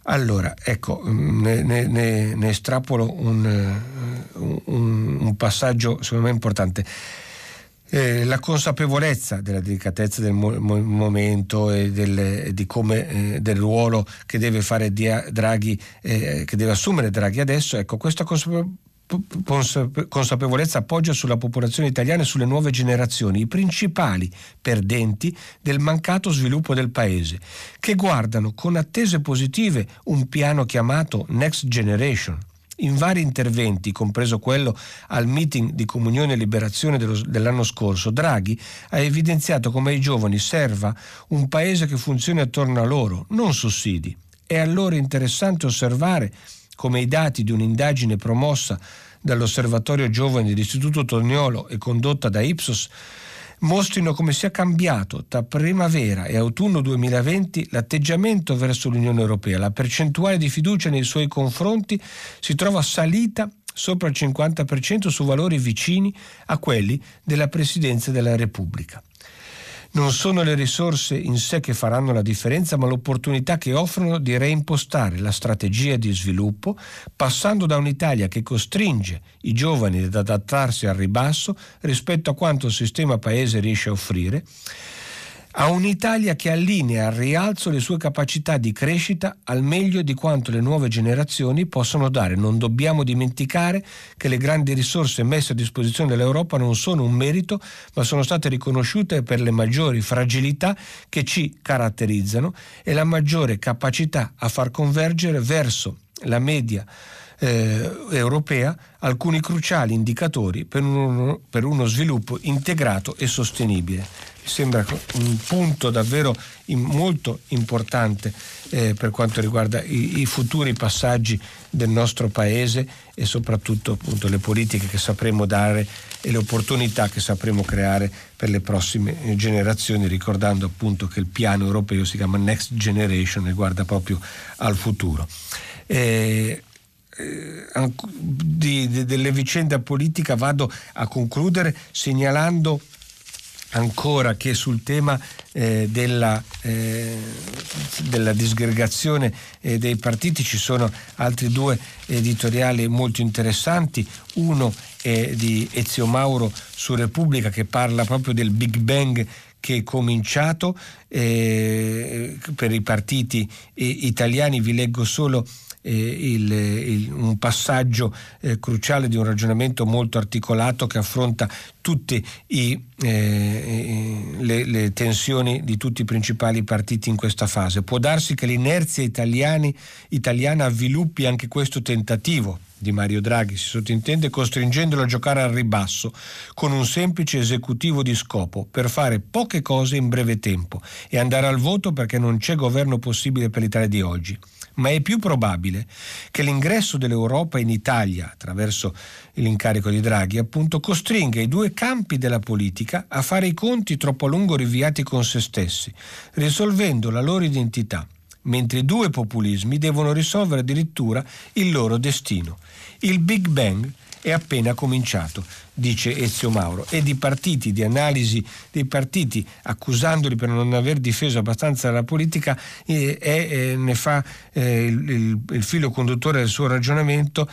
Allora, ecco, ne, ne, ne estrapolo un, eh, un, un, passaggio secondo me importante. Eh, la consapevolezza della delicatezza del mo- momento e del, come, eh, del ruolo che deve fare Draghi, eh, che deve assumere Draghi adesso, ecco, questa consapevolezza consapevolezza appoggia sulla popolazione italiana e sulle nuove generazioni, i principali perdenti del mancato sviluppo del paese, che guardano con attese positive un piano chiamato Next Generation. In vari interventi, compreso quello al meeting di Comunione e Liberazione dello, dell'anno scorso, Draghi ha evidenziato come ai giovani serva un paese che funzioni attorno a loro, non sussidi. È allora interessante osservare come i dati di un'indagine promossa dall'Osservatorio Giovani dell'Istituto Torniolo e condotta da Ipsos mostrino come sia cambiato tra primavera e autunno 2020 l'atteggiamento verso l'Unione Europea. La percentuale di fiducia nei suoi confronti si trova salita sopra il 50% su valori vicini a quelli della Presidenza della Repubblica. Non sono le risorse in sé che faranno la differenza, ma l'opportunità che offrono di reimpostare la strategia di sviluppo, passando da un'Italia che costringe i giovani ad adattarsi al ribasso rispetto a quanto il sistema paese riesce a offrire, a un'Italia che allinea al rialzo le sue capacità di crescita al meglio di quanto le nuove generazioni possono dare. Non dobbiamo dimenticare che le grandi risorse messe a disposizione dell'Europa non sono un merito, ma sono state riconosciute per le maggiori fragilità che ci caratterizzano e la maggiore capacità a far convergere verso la media eh, europea alcuni cruciali indicatori per uno, per uno sviluppo integrato e sostenibile. Mi sembra un punto davvero in, molto importante eh, per quanto riguarda i, i, futuri passaggi del nostro Paese e soprattutto appunto, le politiche che sapremo dare e le opportunità che sapremo creare per le prossime eh, generazioni, ricordando appunto che il piano europeo si chiama Next Generation e guarda proprio al futuro. Eh, eh, di, di, delle vicende politica vado a concludere segnalando ancora che sul tema eh, della, eh, della, disgregazione eh, dei partiti ci sono altri due editoriali molto interessanti. Uno è di Ezio Mauro su Repubblica che parla proprio del Big Bang che è cominciato eh, per i partiti eh, italiani. Vi leggo solo il, il, un passaggio eh, cruciale di un ragionamento molto articolato che affronta tutte i, eh, le, le, tensioni di tutti i principali partiti in questa fase. Può darsi che l'inerzia italiani, italiana avviluppi anche questo tentativo di Mario Draghi, si sottintende, costringendolo a giocare al ribasso con un semplice esecutivo di scopo per fare poche cose in breve tempo e andare al voto perché non c'è governo possibile per l'Italia di oggi ma è più probabile che l'ingresso dell'Europa in Italia, attraverso l'incarico di Draghi, appunto, costringa i due campi della politica a fare i conti troppo a lungo rinviati con se stessi, risolvendo la loro identità, mentre i due populismi devono risolvere addirittura il loro destino. Il Big Bang è appena cominciato, dice Ezio Mauro, e di partiti, di analisi dei partiti, accusandoli per non aver difeso abbastanza la politica, eh, eh, ne fa eh, il, il filo conduttore del suo ragionamento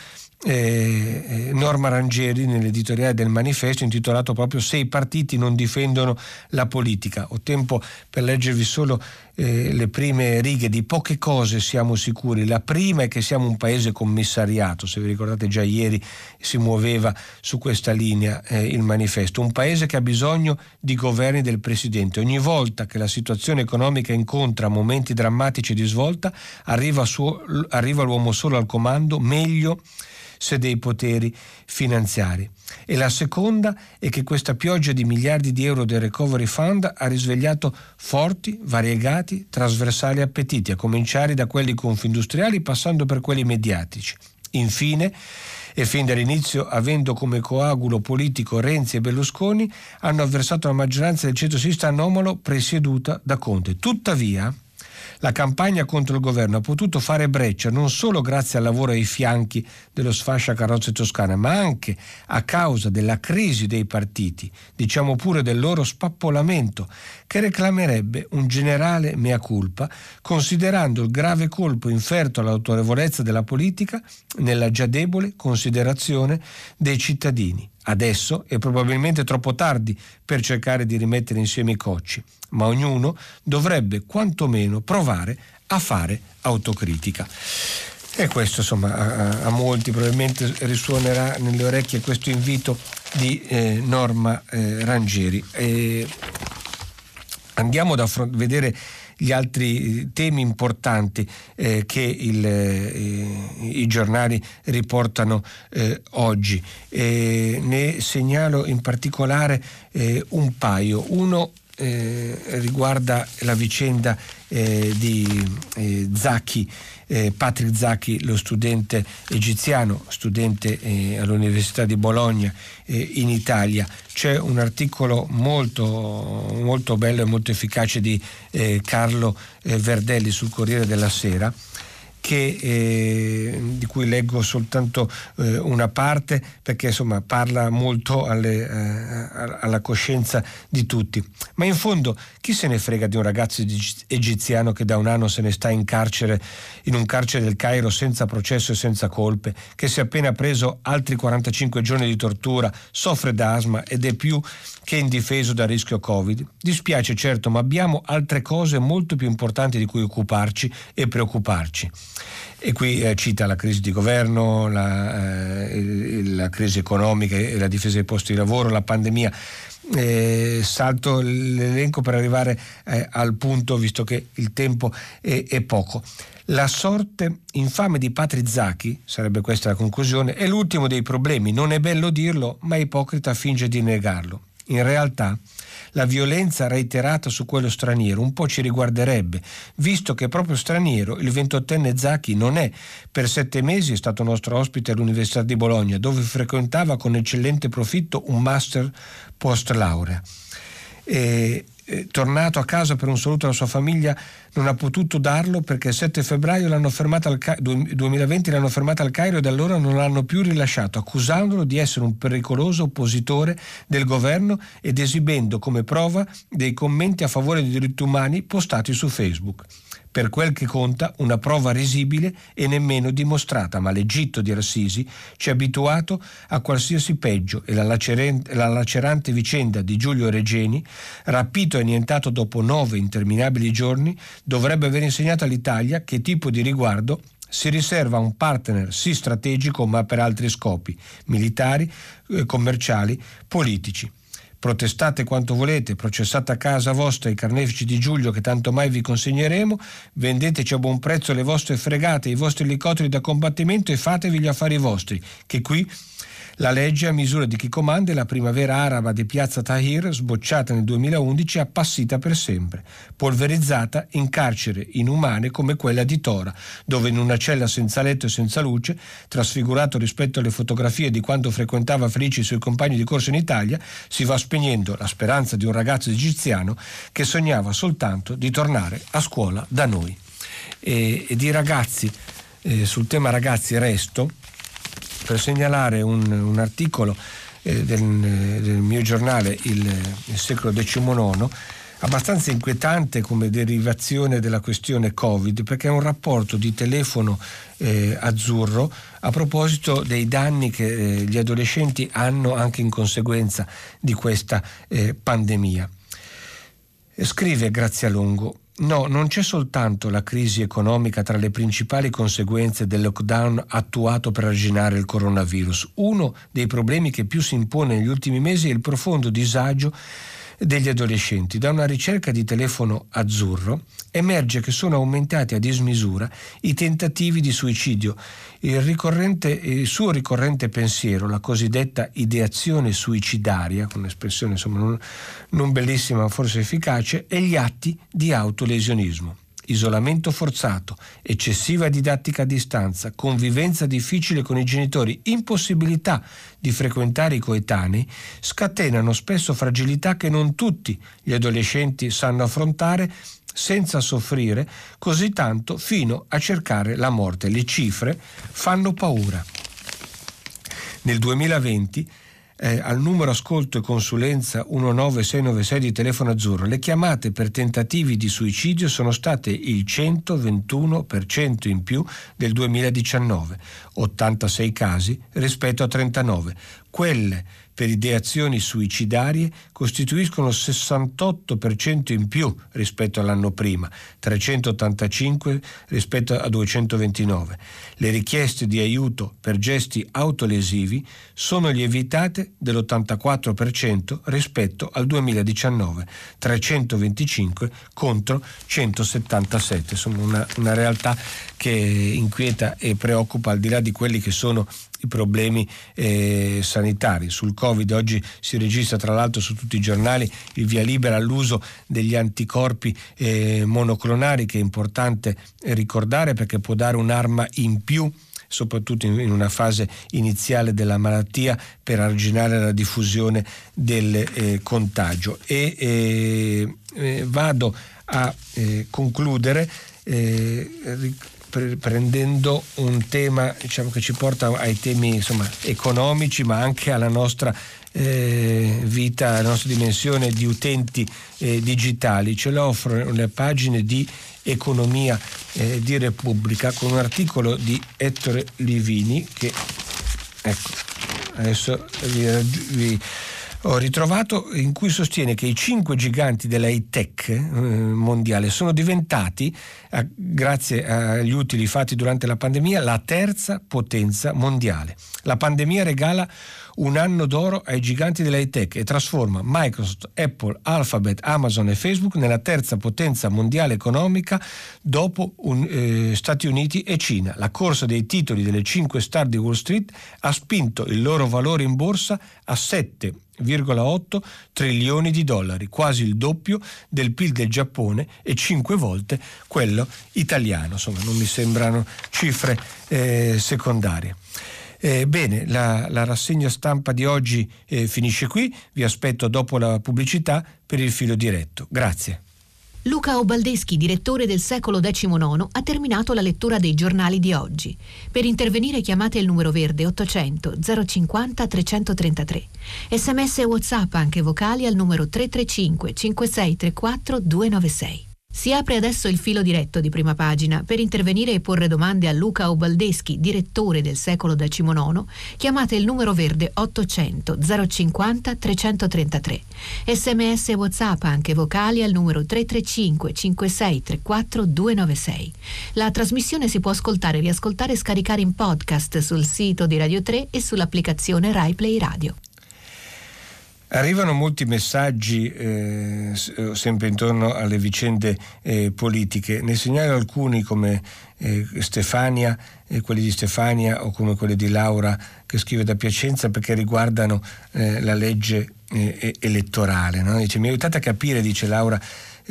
eh, eh, Norma Rangeri nell'editoriale del manifesto intitolato proprio Se i partiti non difendono la politica. Ho tempo per leggervi solo eh, le prime righe di poche cose siamo sicuri. La prima è che siamo un paese commissariato, se vi ricordate già ieri si muoveva su questa linea eh, il manifesto, un paese che ha bisogno di governi del Presidente. Ogni volta che la situazione economica incontra momenti drammatici di svolta arriva, suo, arriva l'uomo solo al comando, meglio se dei poteri finanziari. E la seconda è che questa pioggia di miliardi di euro del Recovery Fund ha risvegliato forti, variegati, trasversali appetiti, a cominciare da quelli confindustriali passando per quelli mediatici. Infine, e fin dall'inizio, avendo come coagulo politico Renzi e Berlusconi, hanno avversato la maggioranza del centro-sinistra anomalo presieduta da Conte. Tuttavia, la campagna contro il governo ha potuto fare breccia non solo grazie al lavoro ai fianchi dello sfascia carrozze toscana, ma anche a causa della crisi dei partiti, diciamo pure del loro spappolamento, che reclamerebbe un generale mea culpa, considerando il grave colpo inferto all'autorevolezza della politica nella già debole considerazione dei cittadini. Adesso è probabilmente troppo tardi per cercare di rimettere insieme i cocci, ma ognuno dovrebbe quantomeno provare a fare autocritica. E questo insomma a, a molti probabilmente risuonerà nelle orecchie questo invito di eh, Norma eh, Rangieri. E andiamo ad affront- vedere gli altri temi importanti eh, che il, eh, i giornali riportano eh, oggi. ne segnalo in particolare eh, un paio. Uno eh, riguarda la vicenda eh, di eh, Zacchi, eh, Patrick Zacchi, lo studente egiziano, studente eh, all'Università di Bologna eh, in Italia. C'è un articolo molto, molto bello e molto efficace di Carlo Verdelli sul Corriere della Sera che, eh, di cui leggo soltanto eh, una parte perché insomma parla molto alle, eh, alla coscienza di tutti. Ma in fondo chi se ne frega di un ragazzo egiziano che da un anno se ne sta in carcere, in un carcere del Cairo senza processo e senza colpe, che si è appena preso altri 45 giorni di tortura, soffre d'asma ed è più che indifeso dal rischio Covid. Dispiace certo, ma abbiamo altre cose molto più importanti di cui occuparci e preoccuparci. E qui eh, cita la crisi di governo, la, eh, la crisi economica e la difesa dei posti di lavoro, la pandemia. Eh, salto l'elenco per arrivare eh, al punto visto che il tempo è, è, poco. La sorte infame di Patri Zacchi, sarebbe questa la conclusione, è l'ultimo dei problemi. Non è bello dirlo, ma ipocrita finge di negarlo. In realtà la violenza reiterata su quello straniero un po' ci riguarderebbe, visto che proprio straniero il ventottenne Zacchi non è. Per sette mesi è stato nostro ospite all'Università di Bologna, dove frequentava con eccellente profitto un master post laurea. E eh, tornato a casa per un saluto alla sua famiglia, non ha potuto darlo perché il 7 febbraio l'hanno Ca- 2020 l'hanno fermata al Cairo e da allora non l'hanno più rilasciato, accusandolo di essere un pericoloso oppositore del governo ed esibendo come prova dei commenti a favore dei diritti umani postati su Facebook per quel che conta una prova risibile e nemmeno dimostrata, ma l'Egitto di Rassisi ci ha abituato a qualsiasi peggio e la lacerante, la lacerante vicenda di Giulio Regeni, rapito e annientato dopo nove interminabili giorni, dovrebbe aver insegnato all'Italia che tipo di riguardo si riserva a un partner sì strategico ma per altri scopi, militari, eh, commerciali, politici. Protestate quanto volete, processate a casa vostra i carnefici di Giulio che tanto mai vi consegneremo, vendeteci a buon prezzo le vostre fregate, i vostri elicotteri da combattimento e fatevi gli affari vostri, che qui la legge a misura di chi comanda è la primavera araba di piazza Tahir, sbocciata nel 2011 appassita per sempre, polverizzata in carcere inumane come quella di Tora, dove in una cella senza letto e senza luce, trasfigurato rispetto alle fotografie di quando frequentava felici i suoi compagni di corso in Italia, si va spegnendo la speranza di un ragazzo egiziano che sognava soltanto di tornare a scuola da noi. E, e di ragazzi, eh, sul tema ragazzi resto, per segnalare un, un articolo eh, del, del, mio giornale, il, il secolo XIX, abbastanza inquietante come derivazione della questione Covid, perché è un rapporto di telefono eh, azzurro a proposito dei danni che eh, gli adolescenti hanno anche in conseguenza di questa eh, pandemia. Scrive Grazia Longo, No, non c'è soltanto la crisi economica tra le principali conseguenze del lockdown attuato per arginare il coronavirus. Uno dei problemi che più si impone negli ultimi mesi è il profondo disagio degli adolescenti. Da una ricerca di telefono azzurro emerge che sono aumentati a dismisura i tentativi di suicidio. Il, il suo ricorrente pensiero, la cosiddetta ideazione suicidaria, un'espressione insomma, non, non bellissima ma forse efficace, e gli atti di autolesionismo isolamento forzato, eccessiva didattica a distanza, convivenza difficile con i genitori, impossibilità di frequentare i coetanei, scatenano spesso fragilità che non tutti gli adolescenti sanno affrontare senza soffrire così tanto fino a cercare la morte. Le cifre fanno paura. Nel 2020 eh, al numero ascolto e consulenza 19696 di telefono azzurro, le chiamate per tentativi di suicidio sono state il 121% in più del 2019, 86 casi rispetto a 39. Quelle per ideazioni suicidarie costituiscono il 68% in più rispetto all'anno prima, 385 rispetto a 229. Le richieste di aiuto per gesti autolesivi sono lievitate dell'84% rispetto al 2019, 325 contro 177. Insomma una, una realtà che inquieta e preoccupa al di là di quelli che sono i problemi eh, sanitari. Sul Covid oggi si registra tra l'altro su tutti i giornali il via libera all'uso degli anticorpi eh, monoclonari che è importante ricordare perché può dare un'arma in più soprattutto in una fase iniziale della malattia per arginare la diffusione del eh, contagio. E eh, eh, vado a eh, concludere eh, prendendo un tema diciamo, che ci porta ai temi insomma, economici ma anche alla nostra eh, vita, alla nostra dimensione di utenti eh, digitali. Ce lo offrono le pagine di economia eh, di Repubblica con un articolo di Ettore Livini che ecco, adesso vi, vi ho ritrovato in cui sostiene che i cinque giganti della high-tech eh, mondiale sono diventati, a, grazie agli utili fatti durante la pandemia, la terza potenza mondiale. La pandemia regala un anno d'oro ai giganti dell'high tech e trasforma Microsoft, Apple, Alphabet, Amazon e Facebook nella terza potenza mondiale economica dopo un, eh, Stati Uniti e Cina. La corsa dei titoli delle 5 star di Wall Street ha spinto il loro valore in borsa a 7,8 trilioni di dollari, quasi il doppio del PIL del Giappone e 5 volte quello italiano. Insomma, non mi sembrano cifre eh, secondarie. Eh, bene, la, la, rassegna stampa di oggi eh, finisce qui, vi aspetto dopo la pubblicità per il filo diretto. Grazie. Luca Obaldeschi, direttore del secolo XIX, ha terminato la lettura dei giornali di oggi. Per intervenire chiamate il numero verde 800 050 333. Sms e WhatsApp anche vocali al numero 335 5634 296. Si apre adesso il filo diretto di prima pagina. Per intervenire e porre domande a Luca Obaldeschi, direttore del secolo XIX, chiamate il numero verde 800 050 333. Sms e WhatsApp anche vocali al numero 335 5634 296. La trasmissione si può ascoltare, riascoltare e scaricare in podcast sul sito di Radio 3 e sull'applicazione RaiPlay Radio. Arrivano molti messaggi eh, sempre intorno alle vicende eh, politiche. Ne segnalo alcuni come eh, Stefania, quelli di Stefania o come quelli di Laura che scrive da Piacenza perché riguardano eh, la legge eh, elettorale. No? Dice, mi aiutate a capire, dice Laura,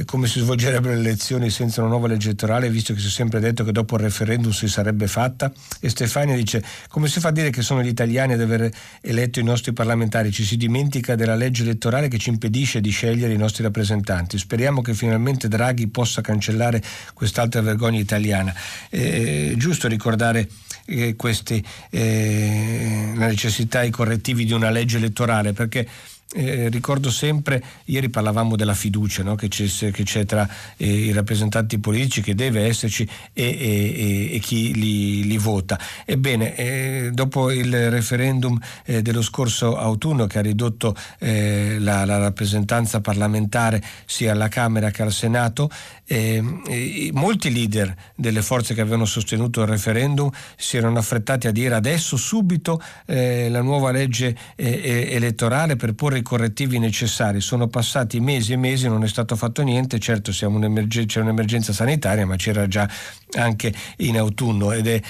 come si svolgerebbero le elezioni senza una nuova legge elettorale, visto che si è sempre detto che dopo il referendum si sarebbe fatta? E Stefania dice, come si fa a dire che sono gli italiani ad aver eletto i nostri parlamentari? Ci si dimentica della legge elettorale che ci impedisce di scegliere i nostri rappresentanti. Speriamo che finalmente Draghi possa cancellare quest'altra vergogna italiana. È giusto ricordare eh, questi, eh, la necessità e i correttivi di una legge elettorale, perché eh, ricordo sempre, ieri parlavamo della fiducia no? che, c'è, che, c'è, tra eh, i rappresentanti politici, che deve esserci, e, e, e chi li, li, vota. Ebbene, eh, dopo il referendum eh, dello scorso autunno che ha ridotto eh, la, la, rappresentanza parlamentare sia alla Camera che al Senato, eh, molti leader delle forze che avevano sostenuto il referendum si erano affrettati a dire adesso subito la nuova legge elettorale per porre i correttivi necessari. Sono passati mesi e mesi, non è stato fatto niente, certo un'emerg- c'è un'emergenza sanitaria, ma c'era già anche in autunno ed è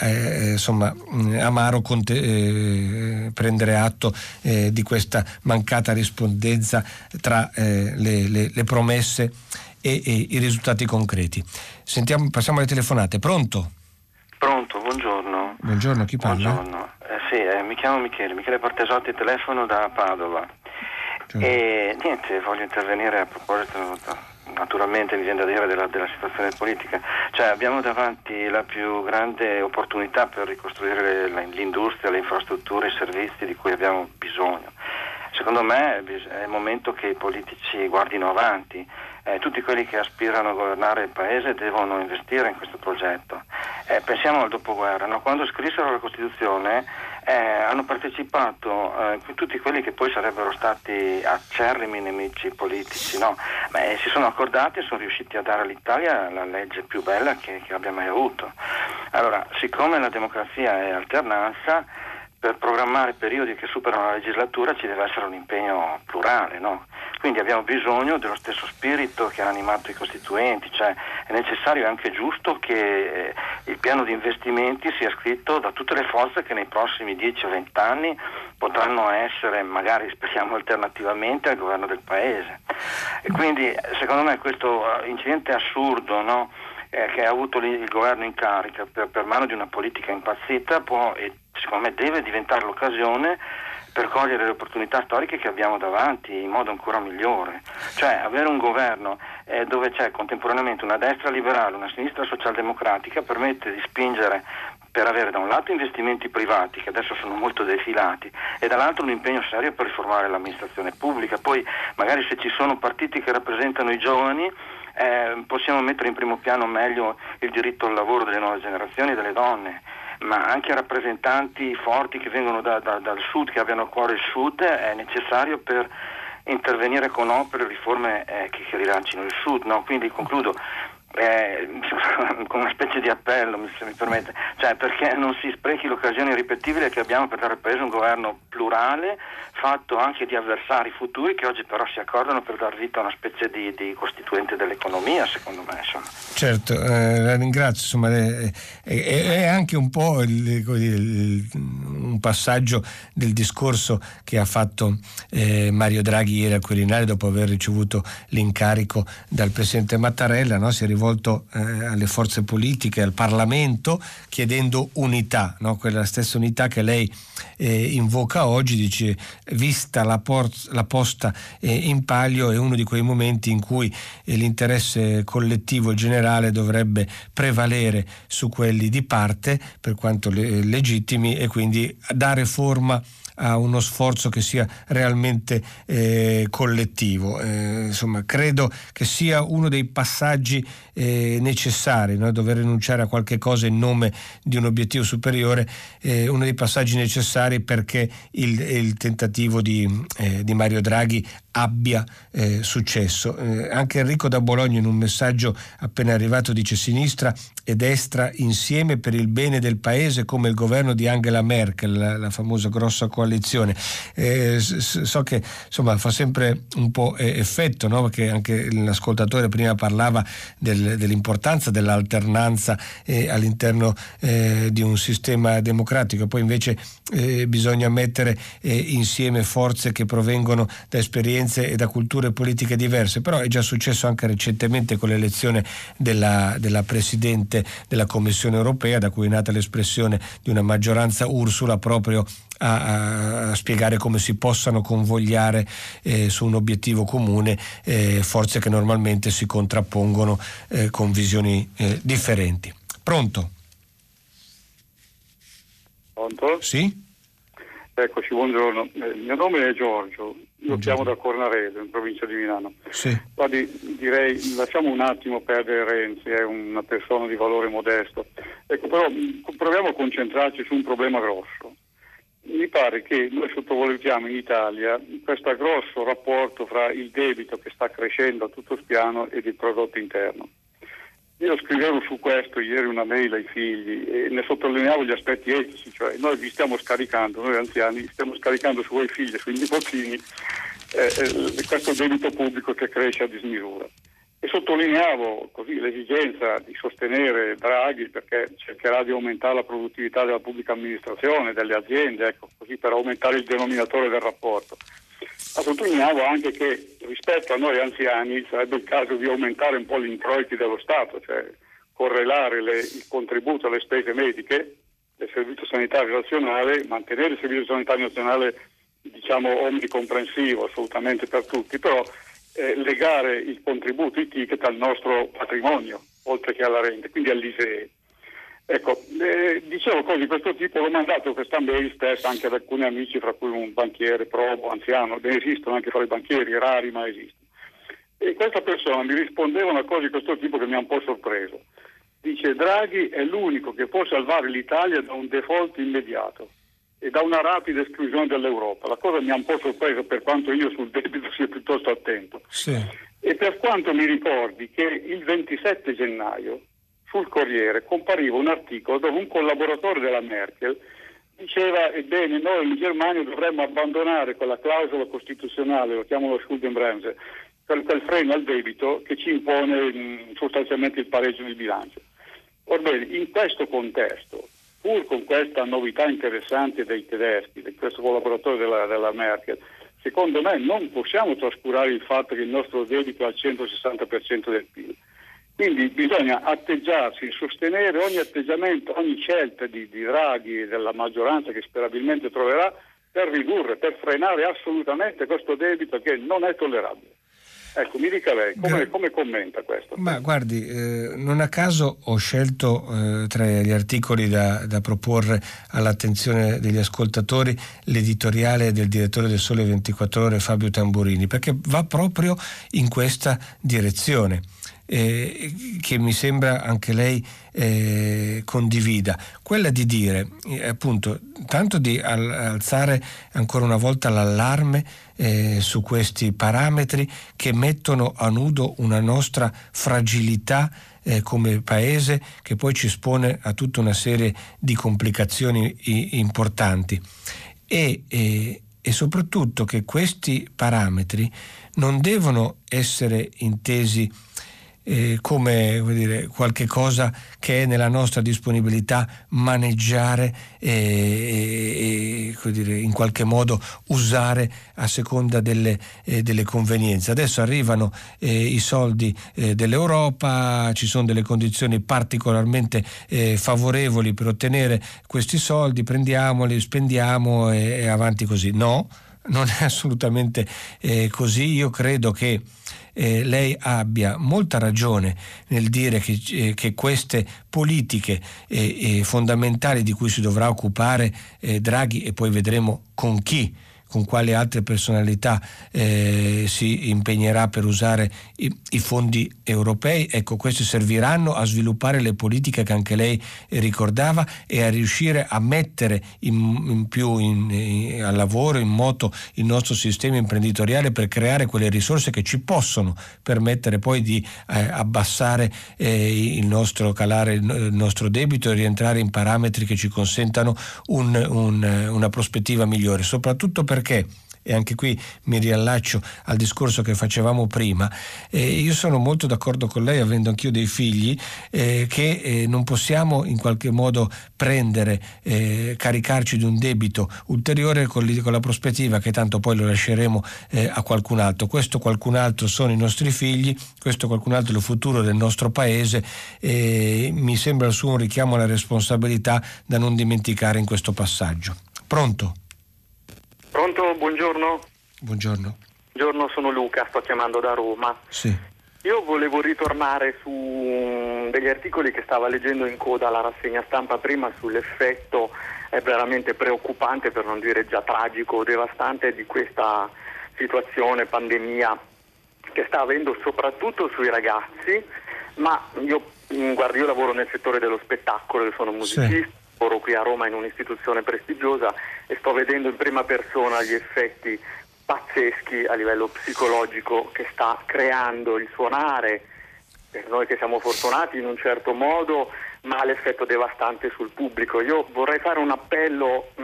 eh, insomma amaro conte- eh, prendere atto eh, di questa mancata rispondenza tra eh, le, le, le, promesse e, e, i risultati concreti. Sentiamo, passiamo alle telefonate. Pronto? Pronto, buongiorno. Buongiorno, chi parla? Buongiorno. Eh, sì, eh, mi chiamo Michele, Michele Portesotti, telefono da Padova. Certo. E niente, voglio intervenire a proposito naturalmente mi viene da dire della, della, situazione politica, cioè abbiamo davanti la più grande opportunità per ricostruire l'industria, le infrastrutture, i servizi di cui abbiamo bisogno. Secondo me è il momento che i politici guardino avanti, eh, tutti quelli che aspirano a governare il paese devono investire in questo progetto. Eh, pensiamo al dopoguerra, no? quando scrissero la Costituzione eh, hanno partecipato eh, tutti quelli che poi sarebbero stati acerrimi nemici politici, no? Beh, si sono accordati e sono riusciti a dare all'Italia la legge più bella che, che abbia mai avuto. Allora, siccome la democrazia è alternanza, per programmare periodi che superano la legislatura ci deve essere un impegno plurale, no? Quindi abbiamo bisogno dello stesso spirito che hanno animato i costituenti, cioè è necessario e anche giusto che eh, il piano di investimenti sia scritto da tutte le forze che nei prossimi 10 o 20 anni potranno essere, magari speriamo alternativamente, al governo del Paese. E quindi secondo me questo eh, incidente assurdo no? eh, che ha avuto il governo in carica per, per mano di una politica impazzita può e secondo me deve diventare l'occasione per cogliere le opportunità storiche che abbiamo davanti in modo ancora migliore. Cioè avere un governo eh, dove c'è contemporaneamente una destra liberale, una sinistra socialdemocratica permette di spingere per avere da un lato investimenti privati che adesso sono molto defilati e dall'altro un impegno serio per riformare l'amministrazione pubblica. Poi magari se ci sono partiti che rappresentano i giovani eh, possiamo mettere in primo piano meglio il diritto al lavoro delle nuove generazioni e delle donne ma anche rappresentanti forti che vengono da, da, dal sud, che abbiano a cuore il sud, è necessario per intervenire con opere e riforme eh, che, che, rilancino il sud. No? Quindi concludo, eh, con una specie di appello, se mi permette, cioè perché non si sprechi l'occasione irripetibile che abbiamo per dare al Paese un governo plurale, fatto anche di avversari futuri che oggi però si accordano per dar vita a una specie di, di costituente dell'economia, secondo me. Insomma. Certo, eh, la ringrazio, insomma, è, è, è anche un po' il, il, un passaggio del discorso che ha fatto eh, Mario Draghi ieri al Quirinale dopo aver ricevuto l'incarico dal Presidente Mattarella, no? si è rivolto eh, alle forze politiche, al Parlamento, chiedendo unità, no? quella stessa unità che lei eh, invoca oggi, dice vista la, por- la posta eh, in palio è uno di quei momenti in cui eh, l'interesse collettivo e generale dovrebbe prevalere su quelli di parte, per quanto le- legittimi, e quindi dare forma a uno sforzo che sia realmente eh, collettivo. Eh, insomma, credo che sia uno dei passaggi eh, necessari, no? dover rinunciare a qualche cosa in nome di un obiettivo superiore, eh, uno dei passaggi necessari perché il, il tentativo di, eh, di Mario Draghi abbia eh, successo. Anche Enrico da Bologna in un messaggio appena arrivato dice sinistra e destra insieme per il bene del paese come il governo di Angela Merkel, la, la famosa grossa coalizione. Eh, so che insomma fa sempre un po' effetto, no? perché anche l'ascoltatore prima parlava del, dell'importanza dell'alternanza eh, all'interno eh, di un sistema democratico, poi invece eh, bisogna mettere insieme forze che provengono da esperienze e da culture politiche diverse, però è già successo anche recentemente con l'elezione della, della Presidente della Commissione europea, da cui è nata l'espressione di una maggioranza Ursula proprio a, a, spiegare come si possano convogliare eh, su un obiettivo comune eh, forze che normalmente si contrappongono eh, con visioni eh, differenti. Pronto? Pronto? Sì? Eccoci, buongiorno. Eh, il mio nome è Giorgio, io chiamo da Cornaredo, in provincia di Milano. Sì. Guardi, direi, lasciamo un attimo perdere Renzi, è una persona di valore modesto. Ecco, però proviamo a concentrarci su un problema grosso. Mi pare che noi sottovalutiamo in Italia questo grosso rapporto fra il debito che sta crescendo a tutto spiano ed il prodotto interno. Io scrivevo su questo ieri una mail ai figli e ne sottolineavo gli aspetti etici, cioè noi vi stiamo scaricando, noi anziani stiamo scaricando su voi figli e sui nipotini eh, eh, questo debito pubblico che cresce a dismisura. E sottolineavo così l'esigenza di sostenere Draghi perché cercherà di aumentare la produttività della pubblica amministrazione, delle aziende, ecco, così per aumentare il denominatore del rapporto. Ma sottolineavo anche che rispetto a noi anziani sarebbe il caso di aumentare un po' gli introiti dello Stato, cioè correlare le, il contributo alle spese mediche del Servizio Sanitario Nazionale, mantenere il Servizio Sanitario Nazionale diciamo omnicomprensivo assolutamente per tutti, però eh, legare il contributo, i ticket al nostro patrimonio, oltre che alla rente, quindi all'ISEE. Ecco, eh, dicevo cose di questo tipo, l'ho mandato questa mail stessa anche ad alcuni amici, fra cui un banchiere probo, anziano, ne esistono anche fra i banchieri, rari ma esistono. E questa persona mi rispondeva una cosa di questo tipo che mi ha un po' sorpreso. Dice Draghi è l'unico che può salvare l'Italia da un default immediato e da una rapida esclusione dell'Europa. La cosa mi ha un po' sorpreso per quanto io sul debito sia piuttosto attento. Sì. E per quanto mi ricordi che il 27 gennaio sul Corriere compariva un articolo dove un collaboratore della Merkel diceva ebbene noi in Germania dovremmo abbandonare quella clausola costituzionale, lo chiamano Schuldenbremse, quel, quel freno al debito che ci impone mh, sostanzialmente il pareggio di bilancio. Orbene, in questo contesto, pur con questa novità interessante dei tedeschi, di questo collaboratore della, della Merkel, secondo me non possiamo trascurare il fatto che il nostro debito è al 160% del PIL quindi bisogna atteggiarsi, sostenere ogni atteggiamento, ogni scelta di, di Draghi e della maggioranza che sperabilmente troverà per ridurre, per frenare assolutamente questo debito che non è tollerabile. Ecco, mi dica lei, come, come commenta questo? Ma guardi, eh, non a caso ho scelto eh, tra gli articoli da, da, proporre all'attenzione degli ascoltatori l'editoriale del direttore del Sole 24 Ore Fabio Tamburini, perché va proprio in questa direzione eh, che mi sembra anche lei eh, condivida, quella di dire eh, appunto tanto di al- alzare ancora una volta l'allarme eh, su questi parametri che mettono a nudo una nostra fragilità eh, come paese che poi ci espone a tutta una serie di complicazioni i- importanti. E, e, e soprattutto che questi parametri non devono essere intesi eh, come dire, qualche cosa che è nella nostra disponibilità maneggiare e, e dire, in qualche modo usare a seconda delle, eh, delle convenienze. Adesso arrivano eh, i soldi eh, dell'Europa, ci sono delle condizioni particolarmente eh, favorevoli per ottenere questi soldi, prendiamoli, spendiamo e, e avanti così. No, non è assolutamente eh, così. Io credo che eh, lei abbia molta ragione nel dire che, eh, che queste politiche eh, eh fondamentali di cui si dovrà occupare eh, Draghi e poi vedremo con chi con quali altre personalità eh, si impegnerà per usare i, i, fondi europei. Ecco, questi serviranno a sviluppare le politiche che anche lei ricordava e a riuscire a mettere in, in più in, in, al lavoro, in moto il nostro sistema imprenditoriale per creare quelle risorse che ci possono permettere poi di eh, abbassare eh, il nostro calare, il nostro debito e rientrare in parametri che ci consentano un, un, una prospettiva migliore, soprattutto per perché e anche qui mi riallaccio al discorso che facevamo prima, eh, io sono molto d'accordo con lei, avendo anch'io dei figli, eh, che eh, non possiamo in qualche modo prendere, eh, caricarci di un debito ulteriore con, con, la prospettiva che tanto poi lo lasceremo eh, a qualcun altro. Questo qualcun altro sono i nostri figli, questo qualcun altro è il futuro del nostro paese mi sembra il suo un richiamo alla responsabilità da non dimenticare in questo passaggio. Pronto? Pronto, buongiorno. Buongiorno. Buongiorno, sono Luca, sto chiamando da Roma. Sì. Io volevo ritornare su mm, degli articoli che stava leggendo in coda alla rassegna stampa prima sull'effetto è veramente preoccupante, per non dire già tragico, devastante di questa situazione, pandemia che sta avendo soprattutto sui ragazzi, ma io, mm, guarda, io lavoro nel settore dello spettacolo, io sono musicista. Sì lavoro qui a Roma in un'istituzione prestigiosa e sto vedendo in prima persona gli effetti pazzeschi a livello psicologico che sta creando il suonare, per noi che siamo fortunati in un certo modo, ma l'effetto devastante sul pubblico. Io vorrei fare un appello mh,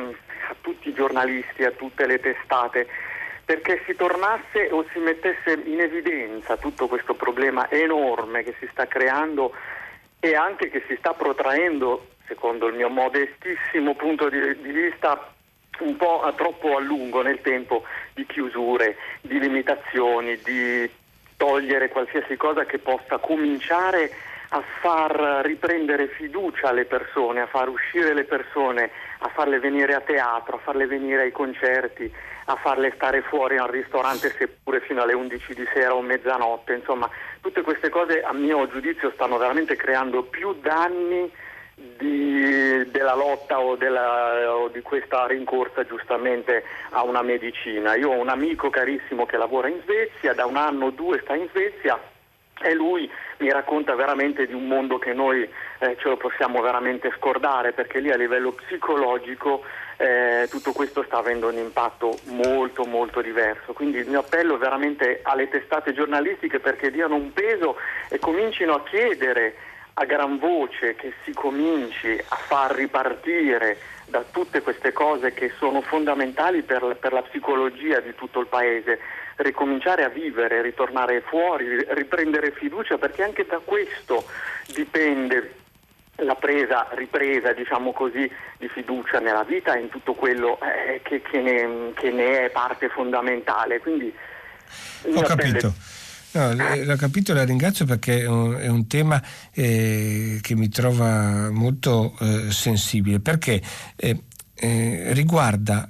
a tutti i giornalisti, a tutte le testate, perché si tornasse o si mettesse in evidenza tutto questo problema enorme che si sta creando e anche che si sta protraendo secondo il mio modestissimo punto di, di vista, un po' a troppo a lungo nel tempo di chiusure, di limitazioni, di togliere qualsiasi cosa che possa cominciare a far riprendere fiducia alle persone, a far uscire le persone, a farle venire a teatro, a farle venire ai concerti, a farle stare fuori al ristorante seppure fino alle 11 di sera o mezzanotte. Insomma, tutte queste cose a mio giudizio stanno veramente creando più danni di, della lotta o, della, o, di questa rincorsa giustamente a una medicina. Io ho un amico carissimo che lavora in Svezia, da un anno o due sta in Svezia e lui mi racconta veramente di un mondo che noi eh, ce lo possiamo veramente scordare perché lì a livello psicologico eh, tutto questo sta avendo un impatto molto molto diverso. Quindi il mio appello è veramente alle testate giornalistiche perché diano un peso e comincino a chiedere a gran voce che si cominci a far ripartire da tutte queste cose che sono fondamentali per, per, la psicologia di tutto il paese, ricominciare a vivere, ritornare fuori, riprendere fiducia, perché anche da questo dipende la presa, ripresa, diciamo così, di fiducia nella vita e in tutto quello eh, che, che, ne, che, ne, è parte fondamentale. Quindi, Ho capito. No, l'ho capito, la ringrazio perché è un, è un tema eh, che mi trova molto eh, sensibile, perché eh, eh riguarda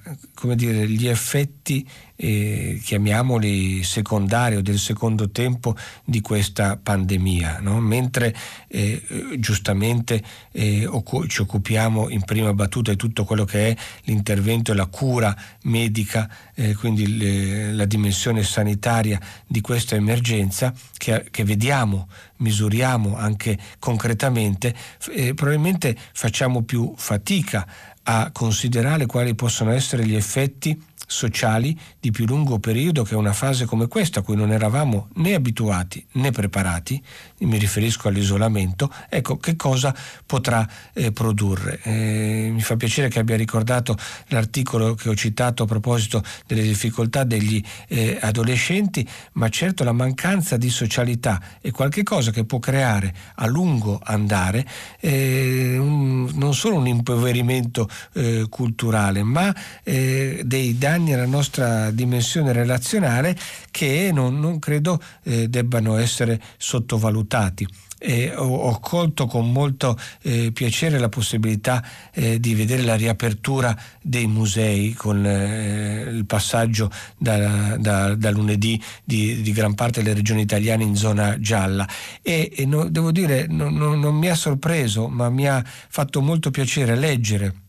dire, gli effetti eh, chiamiamoli secondari o del secondo tempo di questa pandemia, no? mentre eh, giustamente eh, ci occupiamo in prima battuta di tutto quello che è l'intervento e la cura medica, eh, quindi le, la dimensione sanitaria di questa emergenza che, che vediamo misuriamo anche concretamente, eh, probabilmente facciamo più fatica a considerare quali possono essere gli effetti sociali di più lungo periodo che una fase come questa a cui non eravamo né abituati né preparati, mi riferisco all'isolamento, ecco che cosa potrà eh, produrre. Eh, mi fa piacere che abbia ricordato l'articolo che ho citato a proposito delle difficoltà degli eh, adolescenti, ma certo la mancanza di socialità è qualcosa che può creare a lungo andare eh, un, non solo un impoverimento eh, culturale, ma eh, dei danni danni alla nostra dimensione relazionale che non, non credo eh, debbano essere sottovalutati. Eh, ho, ho, colto con molto eh, piacere la possibilità eh, di vedere la riapertura dei musei con eh, il passaggio da, da, da lunedì di, di, gran parte delle regioni italiane in zona gialla e, e no, devo dire no, no, non mi ha sorpreso ma mi ha fatto molto piacere leggere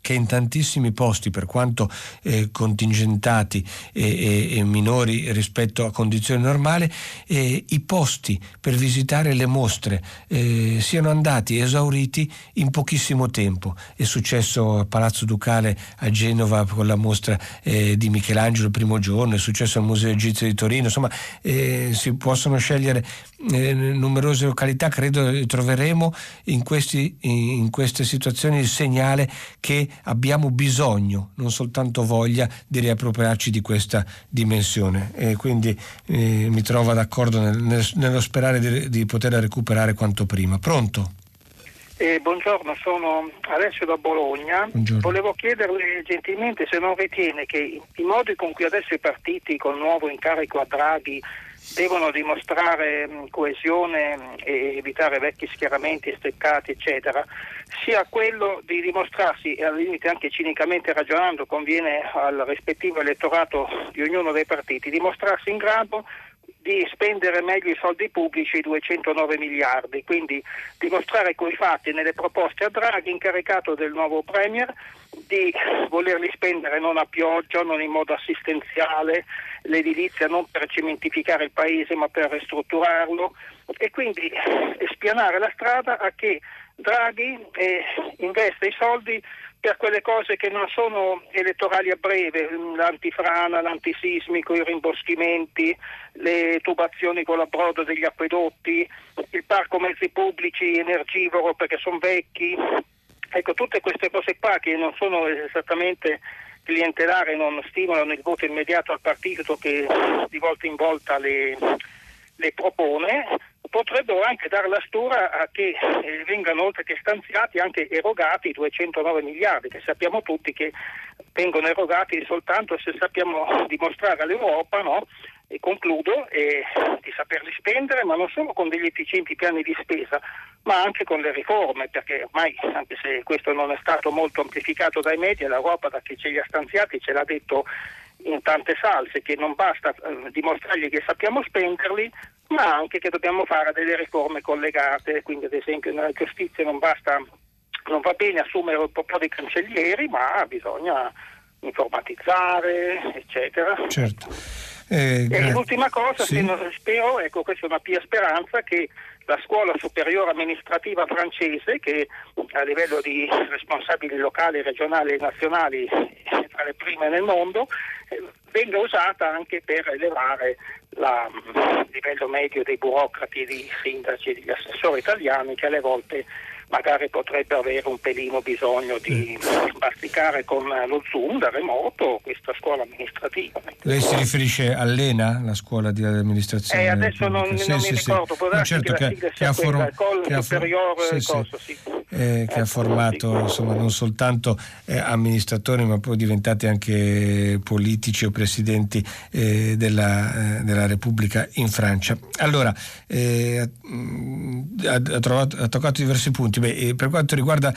che in tantissimi posti, per quanto eh, contingentati e, e, e, minori rispetto a condizioni normali, eh, i posti per visitare le mostre eh, siano andati esauriti in pochissimo tempo. È successo a Palazzo Ducale a Genova con la mostra eh, di Michelangelo il primo giorno, è successo al Museo Egizio di Torino, insomma eh, si possono scegliere eh, numerose località, credo troveremo in, questi, in queste situazioni il segnale che abbiamo bisogno, non soltanto voglia, di riappropriarci di questa dimensione. E quindi eh, mi trovo d'accordo nel, nel, nello sperare di, di poterla recuperare quanto prima. Pronto? Eh, buongiorno, sono Alessio da Bologna. Buongiorno. Volevo chiederle gentilmente se non ritiene che i modi con cui adesso i partiti col nuovo incarico a Draghi devono dimostrare coesione e evitare vecchi schieramenti, steccati, eccetera, sia quello di dimostrarsi, e al limite anche cinicamente ragionando, conviene al rispettivo elettorato di ognuno dei partiti, dimostrarsi in grado di spendere meglio i soldi pubblici, 209 miliardi, quindi dimostrare coi fatti nelle proposte a Draghi, incaricato del nuovo Premier, di volerli spendere non a pioggia, non in modo assistenziale, l'edilizia non per cementificare il paese ma per ristrutturarlo e quindi spianare la strada a che Draghi eh, investe i soldi per quelle cose che non sono elettorali a breve, l'antifrana, l'antisismico, i rimboschimenti, le tubazioni con l'abrodo degli acquedotti, il parco mezzi pubblici energivoro perché sono vecchi. Ecco, tutte queste cose qua che non sono esattamente clientelari, non stimolano il voto immediato al partito che di volta in volta le, le propone, potrebbero anche dare la stura a che eh, vengano oltre che stanziati anche erogati 209 miliardi che sappiamo tutti che vengono erogati soltanto se sappiamo dimostrare all'Europa no? e concludo eh, di saperli spendere ma non solo con degli efficienti piani di spesa ma anche con le riforme perché ormai anche se questo non è stato molto amplificato dai media l'Europa da che ce li ha stanziati ce l'ha detto in tante salse che non basta eh, dimostrargli che sappiamo spenderli ma anche che dobbiamo fare delle riforme collegate, quindi ad esempio nella giustizia non basta, non va bene assumere un po' di cancellieri, ma bisogna informatizzare, eccetera. Certo. Eh, e l'ultima cosa, sì. spero, ecco questa è una pia speranza, che la scuola superiore amministrativa francese, che a livello di responsabili locali, regionali e nazionali è tra le prime nel mondo, venga usata anche per elevare il livello medio dei burocrati, dei sindaci e degli assessori italiani che alle volte magari potrebbe avere un pelino bisogno di masticare con lo Zoom da remoto questa scuola amministrativa. Lei si riferisce all'ENA, la scuola di amministrazione? Eh, adesso non, sì, non sì, mi ricordo, può darsi certo che, che, che, ha for- che ha sì, cosa, sì. Eh, che ha formato insomma, non soltanto eh, amministratori ma poi diventati anche politici o presidenti eh, della, eh, della, Repubblica in Francia. Allora, eh, ha, trovato, ha toccato diversi punti. Beh, per quanto riguarda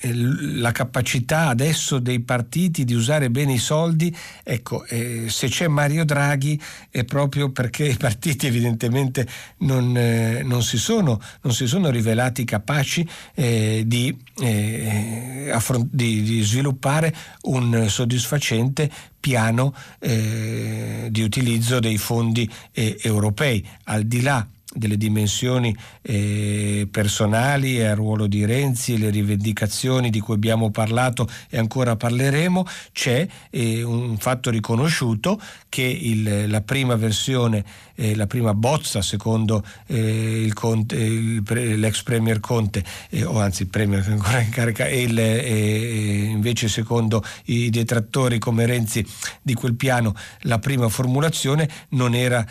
la capacità adesso dei partiti di usare bene i soldi, ecco, eh, se c'è Mario Draghi è proprio perché i partiti evidentemente non, eh, non, si, sono, non si, sono, rivelati capaci eh, di, eh, affront- di, di, sviluppare un soddisfacente piano eh, di utilizzo dei fondi eh, europei, al di là delle dimensioni eh, personali e al ruolo di Renzi, le rivendicazioni di cui abbiamo parlato e ancora parleremo, c'è eh, un fatto riconosciuto che il, la prima versione, eh, la prima bozza secondo eh, Conte, il, l'ex Premier Conte, eh, o anzi il Premier che ancora in carica, e il, eh, invece secondo i detrattori come Renzi di quel piano la prima formulazione non era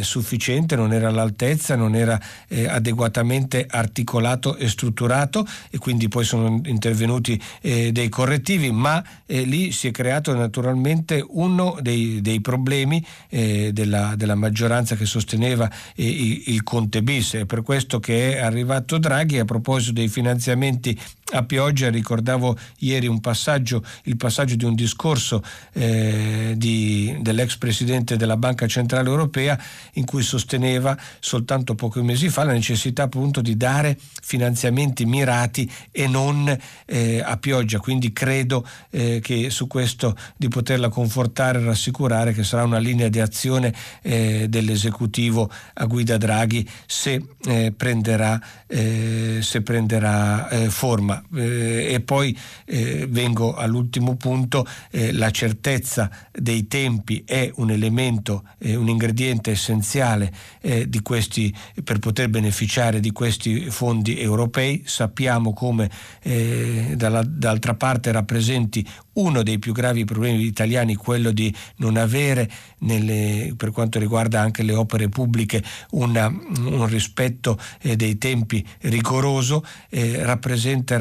sufficiente, non era all'altezza non era eh, adeguatamente articolato e strutturato e quindi poi sono intervenuti eh, dei correttivi, ma eh, lì si è creato naturalmente uno dei, dei problemi eh, della, della, maggioranza che sosteneva il Conte bis. È per questo che è arrivato Draghi a proposito dei finanziamenti a pioggia ricordavo ieri un passaggio, il passaggio di un discorso eh, di, dell'ex presidente della Banca Centrale Europea in cui sosteneva soltanto pochi mesi fa la necessità appunto di dare finanziamenti mirati e non eh, a pioggia. Quindi credo eh, che su questo di poterla confortare e rassicurare che sarà una linea di azione eh, dell'esecutivo a guida Draghi se eh, prenderà, eh, se prenderà forma eh, e poi eh, vengo all'ultimo punto, eh, la certezza dei tempi è un elemento, un ingrediente essenziale eh, questi, per poter beneficiare di questi fondi europei. Sappiamo come eh, dalla, d'altra parte rappresenti uno dei più gravi problemi italiani, quello di non avere, nelle, per quanto riguarda anche le opere pubbliche, una, un rispetto eh, dei tempi rigoroso, eh,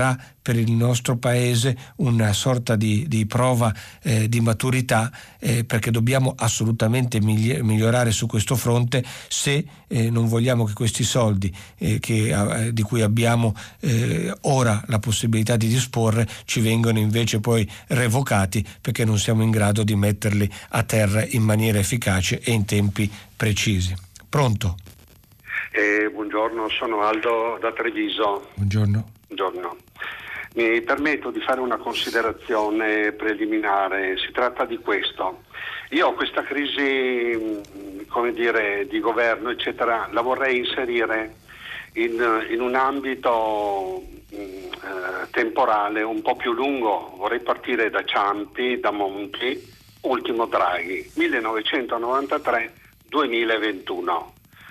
rappresenterà per il nostro Paese una sorta di, di prova eh, di maturità eh, perché dobbiamo assolutamente migliorare su questo fronte se eh, non vogliamo che questi soldi eh, che, eh, di cui abbiamo eh, ora la possibilità di disporre ci vengano invece poi revocati perché non siamo in grado di metterli a terra in maniera efficace e in tempi precisi. Pronto? buongiorno, sono Aldo da Treviso. Buongiorno. Buongiorno. Mi permetto di fare una considerazione preliminare, si tratta di questo. Io questa crisi dire, di governo eccetera, la vorrei inserire in, in un ambito eh, temporale un po' più lungo, vorrei partire da Ciampi, da Monti, ultimo Draghi, 1993-2021.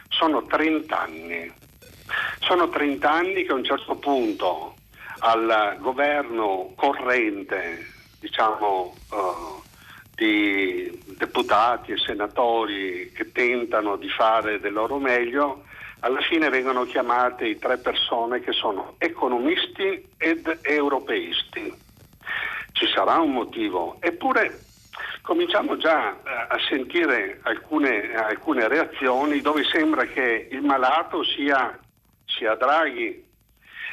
Sono 30 anni. Sono 30 anni che a un certo punto al governo corrente, diciamo, uh, di deputati e senatori che tentano di fare del loro meglio, alla fine vengono chiamate tre persone che sono economisti ed europeisti. Ci sarà un motivo, eppure cominciamo già eh, a sentire alcune, alcune reazioni dove sembra che il malato sia, sia Draghi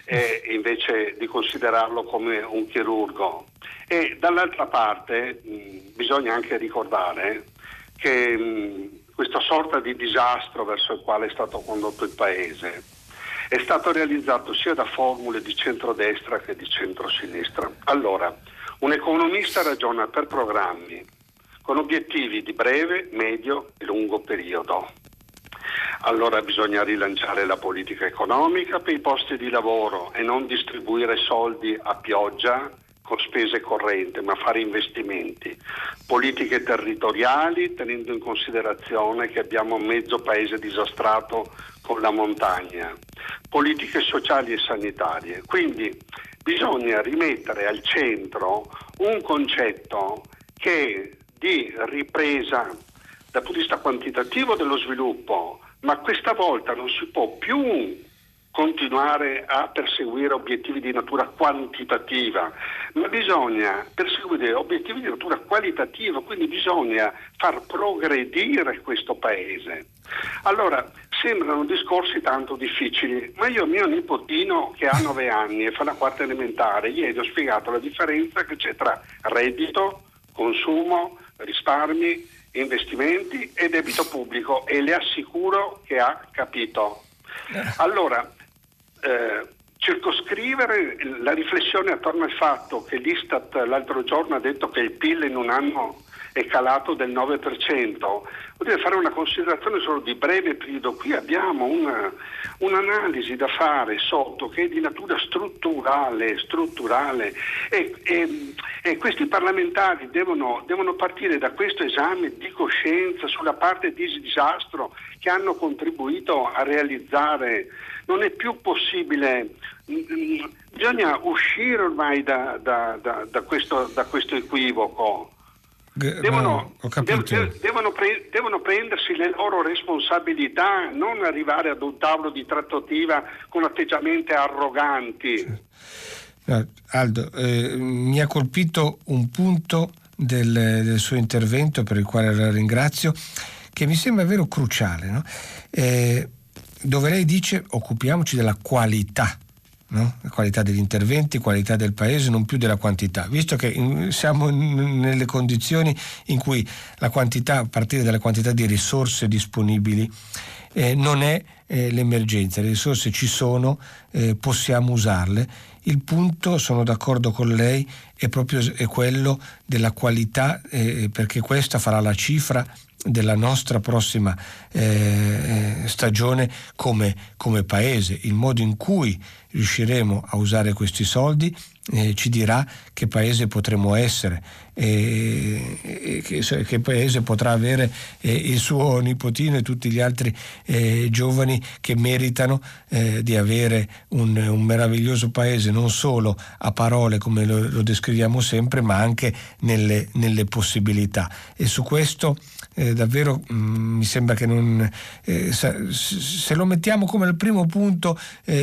eh, invece di considerarlo come un chirurgo. E dall'altra parte mh, bisogna anche ricordare che mh, questa sorta di disastro verso il quale è stato condotto il Paese è stato realizzato sia da formule di centrodestra che di centrosinistra. Allora, un economista ragiona per programmi con obiettivi di breve, medio e lungo periodo. Allora bisogna rilanciare la politica economica per i posti di lavoro e non distribuire soldi a pioggia con spese correnti, ma fare investimenti. Politiche territoriali tenendo in considerazione che abbiamo mezzo paese disastrato con la montagna. Politiche sociali e sanitarie. Quindi bisogna rimettere al centro un concetto che di ripresa dal punto di vista quantitativo dello sviluppo ma questa volta non si può più continuare a perseguire obiettivi di natura quantitativa, ma bisogna perseguire obiettivi di natura qualitativa, quindi bisogna far progredire questo Paese. Allora, sembrano discorsi tanto difficili, ma io mio nipotino che ha nove anni e fa la quarta elementare, ieri ho spiegato la differenza che c'è tra reddito, consumo, risparmi, investimenti e debito pubblico e le assicuro che ha capito. Allora, eh, circoscrivere la riflessione attorno al fatto che l'Istat l'altro giorno ha detto che il PIL in un anno è calato del 9%, vuol dire fare una considerazione solo di breve periodo. Qui abbiamo una, un'analisi da fare sotto che è di natura strutturale, strutturale e, e, e questi parlamentari devono, devono, partire da questo esame di coscienza sulla parte di disastro che hanno contribuito a realizzare. Non è più possibile, bisogna uscire ormai da, da, da, da questo, questo equivoco. Devono, devono, devono, pre, devono, prendersi le loro responsabilità, non arrivare ad un tavolo di trattativa con atteggiamenti arroganti. Aldo, eh, mi ha colpito un punto del, del, suo intervento per il quale la ringrazio, che mi sembra vero cruciale, no? eh, dove lei dice occupiamoci della qualità no? qualità degli interventi, qualità del paese, non più della quantità, visto che siamo nelle condizioni in cui la quantità, a partire dalla quantità di risorse disponibili, eh, non è eh, l'emergenza, le risorse ci sono, eh, possiamo usarle. Il punto, sono d'accordo con lei, è proprio è quello della qualità, eh, perché questa farà la cifra della nostra prossima eh, stagione come, come Paese, il modo in cui riusciremo a usare questi soldi eh, ci dirà che paese potremo essere. E che, che, paese potrà avere eh, il suo nipotino e tutti gli altri eh, giovani che meritano eh, di avere un, un, meraviglioso paese non solo a parole come lo, lo descriviamo sempre ma anche nelle, nelle possibilità. E su questo eh, davvero mh, mm, mi sembra che non eh, se lo mettiamo come il primo punto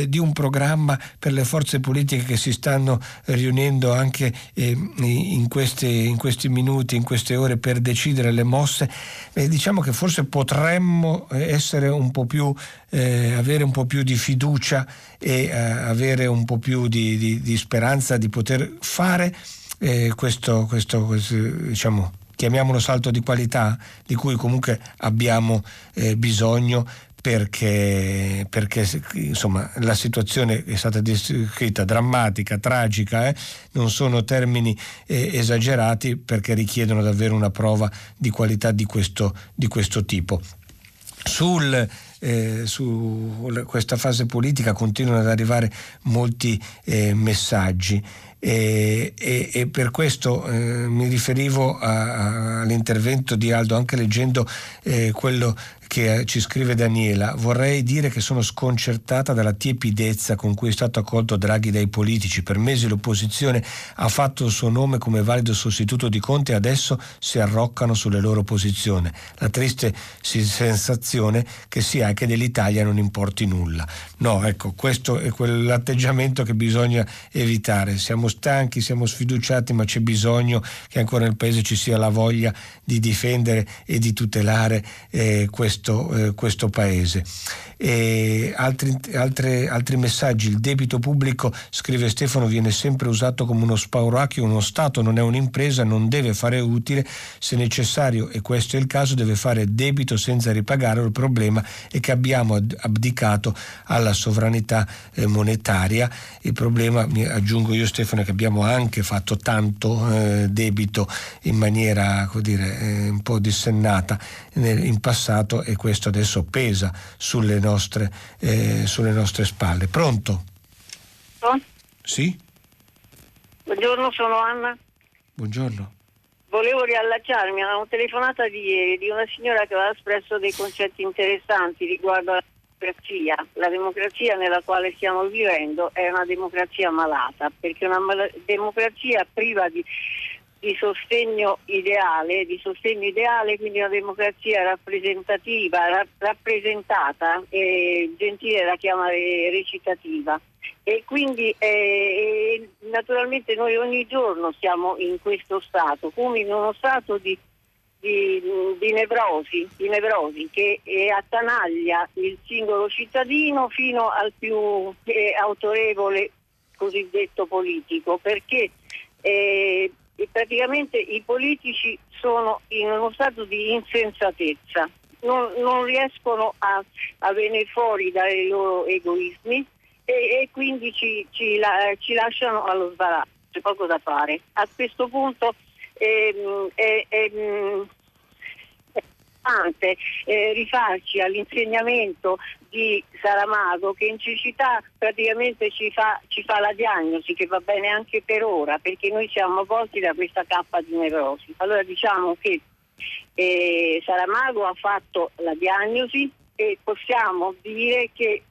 di un programma per le forze politiche che si stanno riunendo anche in, queste, in, questi minuti, in queste ore per decidere le mosse, eh, diciamo che forse potremmo essere un più eh, avere un po' più di fiducia e avere un po' più di, di, di speranza di poter fare questo, questo, questo diciamo, chiamiamolo salto di qualità, di cui comunque abbiamo eh, bisogno perché, perché insomma, la situazione è stata descritta drammatica, tragica, eh? non sono termini eh, esagerati perché richiedono davvero una prova di qualità di questo, di questo tipo. Sul, eh, su questa fase politica continuano ad arrivare molti eh, messaggi. E, e, e, per questo eh, mi riferivo a, a, all'intervento di Aldo anche leggendo eh, quello che eh, ci scrive Daniela, vorrei dire che sono sconcertata dalla tiepidezza con cui è stato accolto Draghi dai politici. Per mesi l'opposizione ha fatto il suo nome come valido sostituto di Conte e adesso si arroccano sulle loro posizioni. La triste sensazione che sia che dell'Italia non importi nulla. No, ecco, questo è quell'atteggiamento che bisogna evitare. Siamo stanchi, siamo sfiduciati, ma c'è bisogno che ancora nel Paese ci sia la voglia di difendere e di tutelare eh, questo questo, eh, questo paese. Altri, altre, altri, messaggi, il debito pubblico, scrive Stefano, viene sempre usato come uno spauracchio, uno Stato non è un'impresa, non deve fare utile, se necessario, e questo è il caso, deve fare debito senza ripagare, il problema è che abbiamo abdicato alla sovranità eh, monetaria, il problema, aggiungo io Stefano, è che abbiamo anche fatto tanto eh, debito in maniera dire, eh, un po' dissennata in passato e questo adesso pesa sulle nostre, eh, sulle nostre spalle. Pronto? Oh? Sì? Buongiorno, sono Anna. Buongiorno. Volevo riallacciarmi a una telefonata di ieri di una signora che aveva espresso dei concetti interessanti riguardo alla democrazia. La democrazia nella quale stiamo vivendo è una democrazia malata, perché una mal- democrazia priva di di sostegno ideale, di sostegno ideale, quindi una democrazia rappresentativa, ra- rappresentata, eh, Gentile la chiama recitativa. E quindi eh, naturalmente noi ogni giorno siamo in questo stato, come in uno stato di di, di, nevrosi, di, nevrosi, che attanaglia il singolo cittadino fino al più eh, autorevole cosiddetto politico, perché eh, praticamente i politici sono in uno stato di insensatezza, non, non riescono a, a, venire fuori dai loro egoismi e, e quindi ci, ci, la, ci, lasciano allo sbarazzo, c'è poco da fare. A questo punto ehm, è, è, è, importante eh, rifarci all'insegnamento di Saramago che in cecità praticamente ci fa, ci fa, la diagnosi che va bene anche per ora perché noi siamo avvolti da questa cappa di nevrosi. Allora diciamo che eh, Saramago ha fatto la diagnosi e possiamo dire che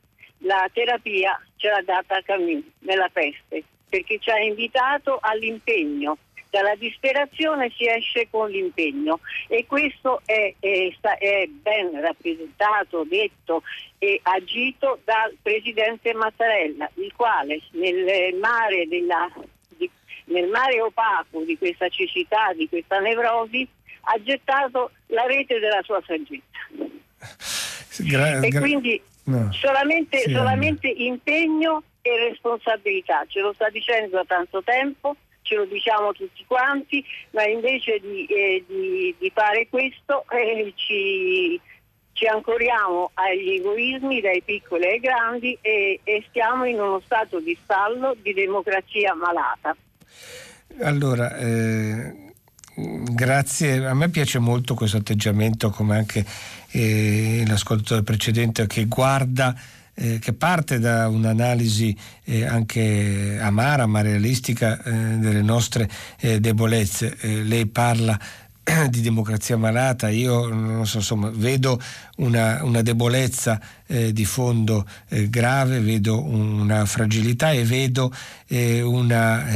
la terapia ce l'ha data Camus nella peste perché ci ha invitato all'impegno dalla disperazione si esce con l'impegno e questo è, è, è ben rappresentato, detto e agito dal Presidente Mattarella, il quale nel mare, della, di, nel mare opaco di questa cecità, di questa nevrosi, ha gettato la rete della sua saggezza. Gra- e quindi no. solamente, sì, solamente impegno e responsabilità, ce lo sta dicendo da tanto tempo ce lo diciamo tutti quanti, ma invece di, eh, di, di fare questo eh, ci, ci, ancoriamo agli egoismi dai piccoli ai grandi e, e stiamo in uno stato di stallo di democrazia malata. Allora, eh, grazie, a me piace molto questo atteggiamento come anche eh, l'ascoltatore precedente che guarda eh, che parte da un'analisi eh, anche amara ma realistica eh, delle nostre eh, debolezze. Eh, lei parla di democrazia malata, io non so, insomma, vedo una, una debolezza eh, di fondo eh, grave, vedo una fragilità e vedo eh, una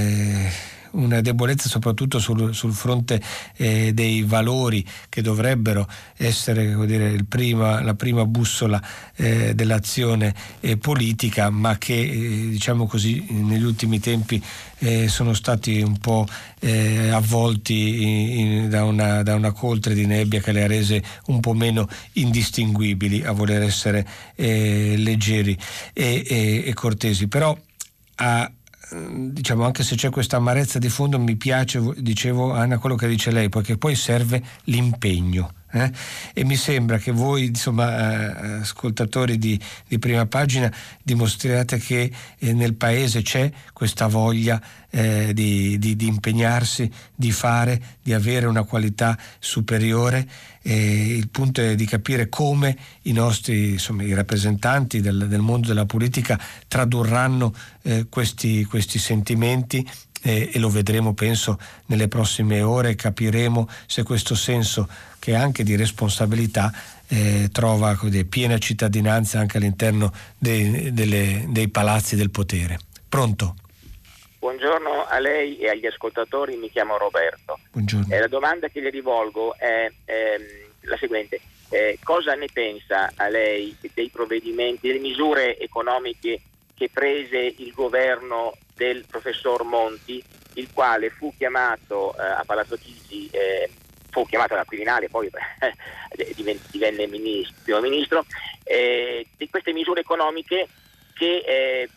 una debolezza soprattutto sul, sul fronte eh, dei valori che dovrebbero essere dire, prima, la prima bussola eh, dell'azione eh, politica, ma che eh, diciamo così negli ultimi tempi eh, sono stati un po' eh, avvolti in, in, da, una, da, una, coltre di nebbia che le ha rese un po' meno indistinguibili a voler essere leggeri e, e, e cortesi. Però a, diciamo anche se c'è questa amarezza di fondo mi piace, dicevo Anna, quello che dice lei, perché poi serve l'impegno. Eh? E mi sembra che voi, insomma, eh, ascoltatori di, di, prima pagina, dimostriate che eh, nel paese c'è questa voglia eh, di, di, di, impegnarsi, di fare, di avere una qualità superiore. il punto è di capire come i nostri insomma, i rappresentanti del, del, mondo della politica tradurranno eh, questi, questi sentimenti e, e, lo vedremo penso nelle prossime ore, capiremo se questo senso che anche di responsabilità eh, trova dire, piena cittadinanza anche all'interno dei, delle, dei palazzi del potere. Pronto? Buongiorno a lei e agli ascoltatori, mi chiamo Roberto. Buongiorno. Eh, la domanda che le rivolgo è ehm, la seguente. Eh, cosa ne pensa a lei dei provvedimenti, delle misure economiche che prese il governo del professor Monti, il quale fu chiamato eh, a Palazzo Chigi eh, fu chiamato alla Quirinale, poi eh, divenne ministro, primo ministro, eh, di queste misure economiche che eh,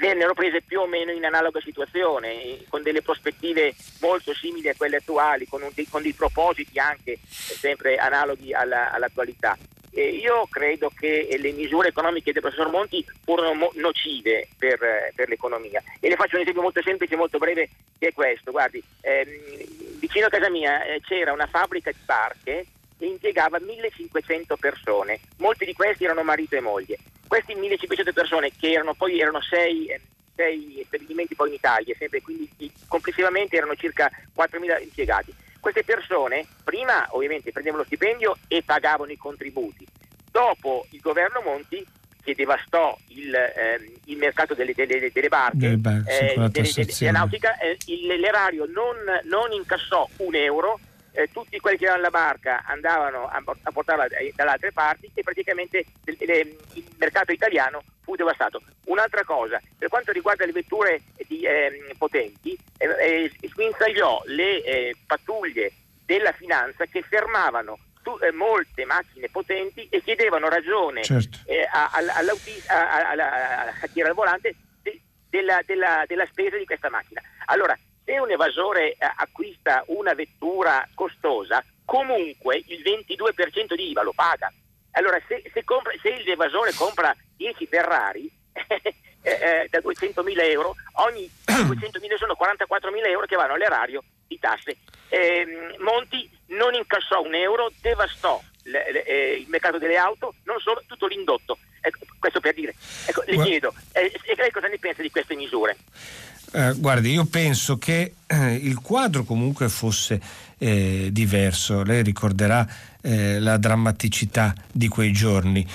vennero prese più o meno in analoga situazione, con delle prospettive molto simili a quelle attuali, con, un, con dei propositi anche sempre analoghi alla, all'attualità. Eh, io credo che le misure economiche del professor Monti furono mo- nocive per, per, l'economia e le faccio un esempio molto semplice e molto breve che è questo. Guardi, ehm, vicino a casa mia eh, c'era una fabbrica di barche che impiegava 1500 persone, molti di questi erano marito e moglie. Questi 1500 persone, che erano poi erano sei, eh, sei stabilimenti poi in Italia, sempre, quindi complessivamente erano circa 4.000 impiegati. Queste persone prima ovviamente prendevano lo stipendio e pagavano i contributi, dopo il governo Monti che devastò il, eh, il mercato delle, delle, delle barche, bar- eh, della nautica, eh, l'erario non, non, incassò un euro, eh, tutti quelli che avevano la barca andavano a, a portarla dalle altre parti e praticamente il, il mercato italiano fu devastato. Un'altra cosa, per quanto riguarda le vetture di, eh, potenti, eh, eh, sguinzagliò le eh, pattuglie della finanza che fermavano tu, eh, molte macchine potenti e chiedevano ragione certo. eh, a, a, a, a, chi era al volante de, della, della, della, spesa di questa macchina. Allora, se un evasore eh, acquista una vettura costosa, comunque il 22% di IVA lo paga. Allora, se, se, compra, se l'evasore compra 10 Ferrari, Eh, eh, da 200.000 euro, ogni 200.000 sono 44.000 euro che vanno all'erario di tasse. Eh, Monti non incassò un euro, devastò le, le, eh, il mercato delle auto, non solo, tutto l'indotto. Ecco, questo per dire. Ecco, le chiedo, eh, e lei cosa ne pensa di queste misure? Eh, guardi, io penso che eh, il quadro comunque fosse eh, diverso. Lei ricorderà eh, la drammaticità di quei giorni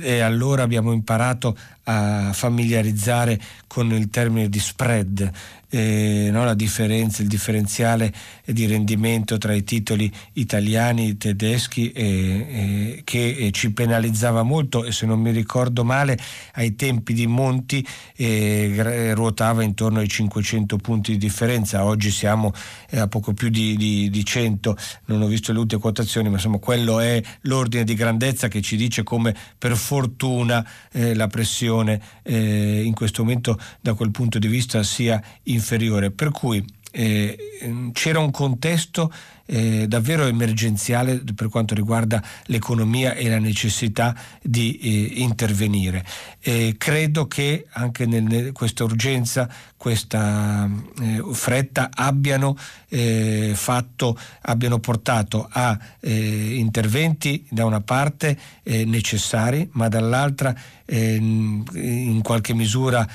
e allora abbiamo imparato a familiarizzare con il termine di spread, eh, no? la differenza, il differenziale di rendimento tra i titoli italiani e tedeschi eh, eh, che ci penalizzava molto e se non mi ricordo male ai tempi di Monti eh, ruotava intorno ai 500 punti di differenza, oggi siamo eh, a poco più di, di, di 100, non ho visto le ultime quotazioni, ma insomma quello è l'ordine di grandezza che ci dice come per fortuna eh, la pressione in questo momento da quel punto di vista sia inferiore. Per cui eh, c'era un contesto eh, davvero emergenziale per quanto riguarda l'economia e la necessità di eh, intervenire. credo che anche nel, questa urgenza, questa eh, fretta abbiano, eh, fatto, abbiano portato a eh, interventi da una parte necessari, ma dall'altra in qualche misura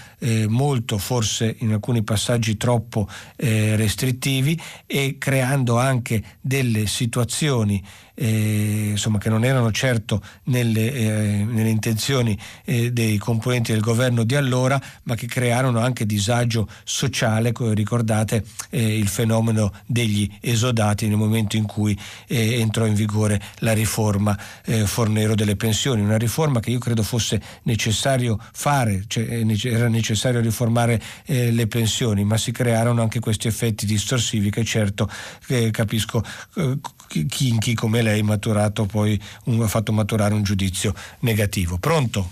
molto, forse in alcuni passaggi troppo restrittivi e creando anche delle situazioni eh, insomma, che non erano certo nelle, eh, nelle intenzioni eh, dei componenti del governo di allora, ma che crearono anche disagio sociale, ricordate eh, il fenomeno degli esodati nel momento in cui eh, entrò in vigore la riforma eh, Fornero delle pensioni, una riforma che io credo fosse necessario fare, cioè, era necessario riformare le pensioni, ma si crearono anche questi effetti distorsivi che certo capisco chi, come lei poi un, ha fatto maturare un giudizio negativo. Pronto?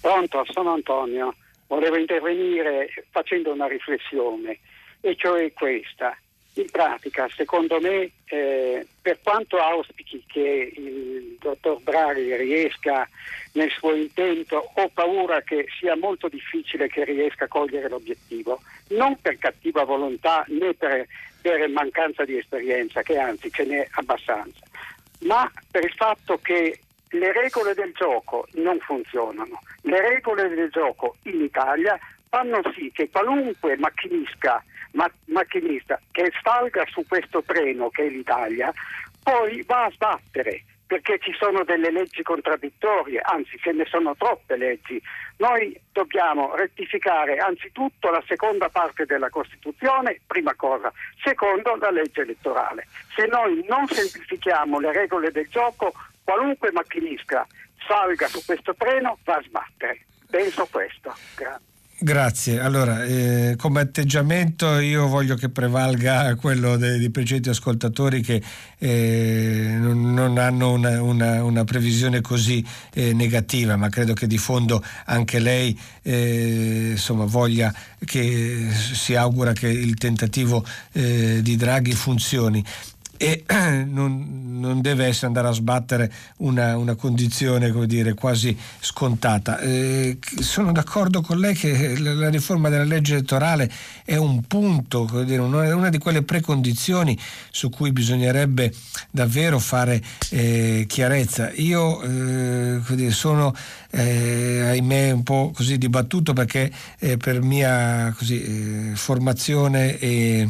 Pronto, sono Antonio. Volevo intervenire facendo una riflessione, e cioè questa. In pratica, secondo me, eh, per quanto auspichi che il dottor Draghi riesca nel suo intento, ho paura che sia molto difficile che riesca a cogliere l'obiettivo, non per cattiva volontà né per, per mancanza di esperienza, che anzi ce n'è abbastanza, ma per il fatto che le regole del gioco non funzionano. Le regole del gioco in Italia fanno sì che qualunque macchinista, ma, macchinista che salga su questo treno che è l'Italia poi va a sbattere perché ci sono delle leggi contraddittorie, anzi ce ne sono troppe leggi. Noi dobbiamo rettificare anzitutto la seconda parte della Costituzione, prima cosa, secondo la legge elettorale. Se noi non semplifichiamo le regole del gioco, qualunque macchinista salga su questo treno va a sbattere. Penso questo. Grazie. Grazie. Allora, eh, come atteggiamento io voglio che prevalga quello dei, dei precedenti ascoltatori che eh, non, non, hanno una, una, una, previsione così eh, negativa, ma credo che di fondo anche lei eh, insomma, voglia che si augura che il tentativo eh, di Draghi funzioni e non, non, deve essere andare a sbattere una, una condizione dire, quasi scontata. Eh, sono d'accordo con lei che la, riforma della legge elettorale è un punto, dire, una di quelle precondizioni su cui bisognerebbe davvero fare eh, chiarezza. Io eh, dire, sono eh, ahimè un po' così dibattuto perché per mia così, eh, formazione e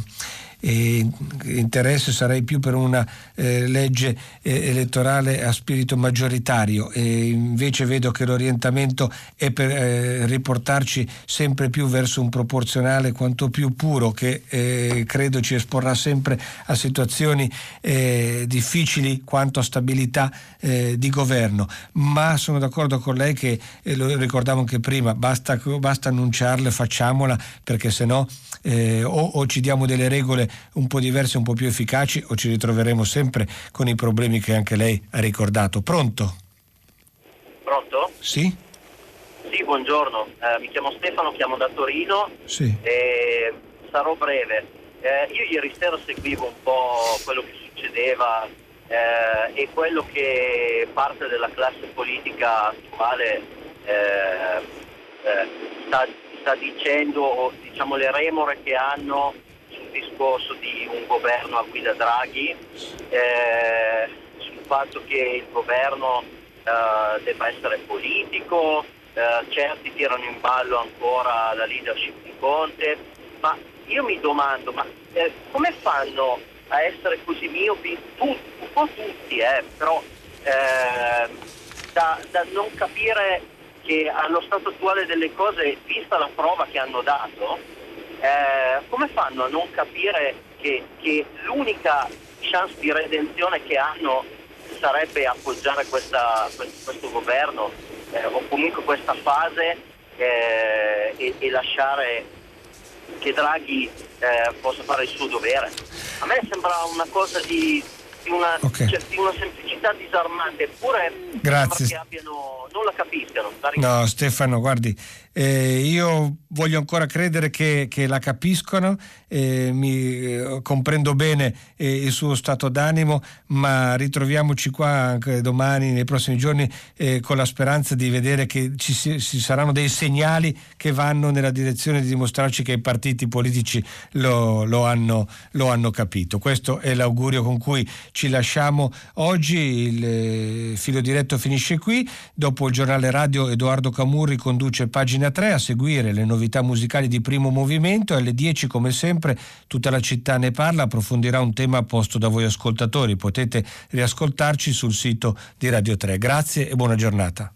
e interesse sarei più per una eh, legge eh, elettorale a spirito maggioritario. E invece vedo che l'orientamento è per eh, riportarci sempre più verso un proporzionale quanto più puro che eh, credo ci esporrà sempre a situazioni eh, difficili quanto a stabilità eh, di governo. Ma sono d'accordo con lei che lo ricordavo anche prima basta, basta annunciarle facciamola perché se no o, o ci diamo delle regole misure un po' diverse, un po' più efficaci o ci ritroveremo sempre con i problemi che anche lei ha ricordato. Pronto? Pronto? Sì? Sì, buongiorno, eh, mi chiamo Stefano, chiamo da Torino sì. e sarò breve. Eh, io ieri sera seguivo un po' quello che succedeva eh, e quello che parte della classe politica attuale eh, eh, sta, sta, dicendo, diciamo le remore che hanno discorso di un governo a guida Draghi, eh, sul fatto che il governo eh, debba essere politico, certi tirano in ballo ancora la leadership di Conte, ma io mi domando, ma come fanno a essere così miopi, tutti, un po' tutti, eh, però eh, da, da, non capire che allo stato attuale delle cose, vista la prova che hanno dato, eh, come fanno a non capire che, che, l'unica chance di redenzione che hanno sarebbe appoggiare questa, questo governo eh, o comunque questa fase eh, e, e lasciare che Draghi eh, possa fare il suo dovere. A me sembra una cosa di, di, una, okay. cioè, di una, semplicità disarmante, eppure Grazie. che abbiano, non la capiscano. No, Stefano, guardi, eh, io voglio ancora credere che, che la capiscono, eh, mi, comprendo bene eh, il suo stato d'animo, ma ritroviamoci qua anche domani, nei prossimi giorni, eh, con la speranza di vedere che ci, ci, saranno dei segnali che vanno nella direzione di dimostrarci che i partiti politici lo, lo, hanno, lo hanno, capito. Questo è l'augurio con cui ci lasciamo oggi. Il eh, filo diretto finisce qui. Dopo il giornale radio Edoardo Camurri conduce pagina pagina 3 a seguire le novità musicali di primo movimento alle 10 come sempre tutta la città ne parla, approfondirà un tema posto da voi ascoltatori. Potete riascoltarci sul sito di Radio 3. Grazie e buona giornata.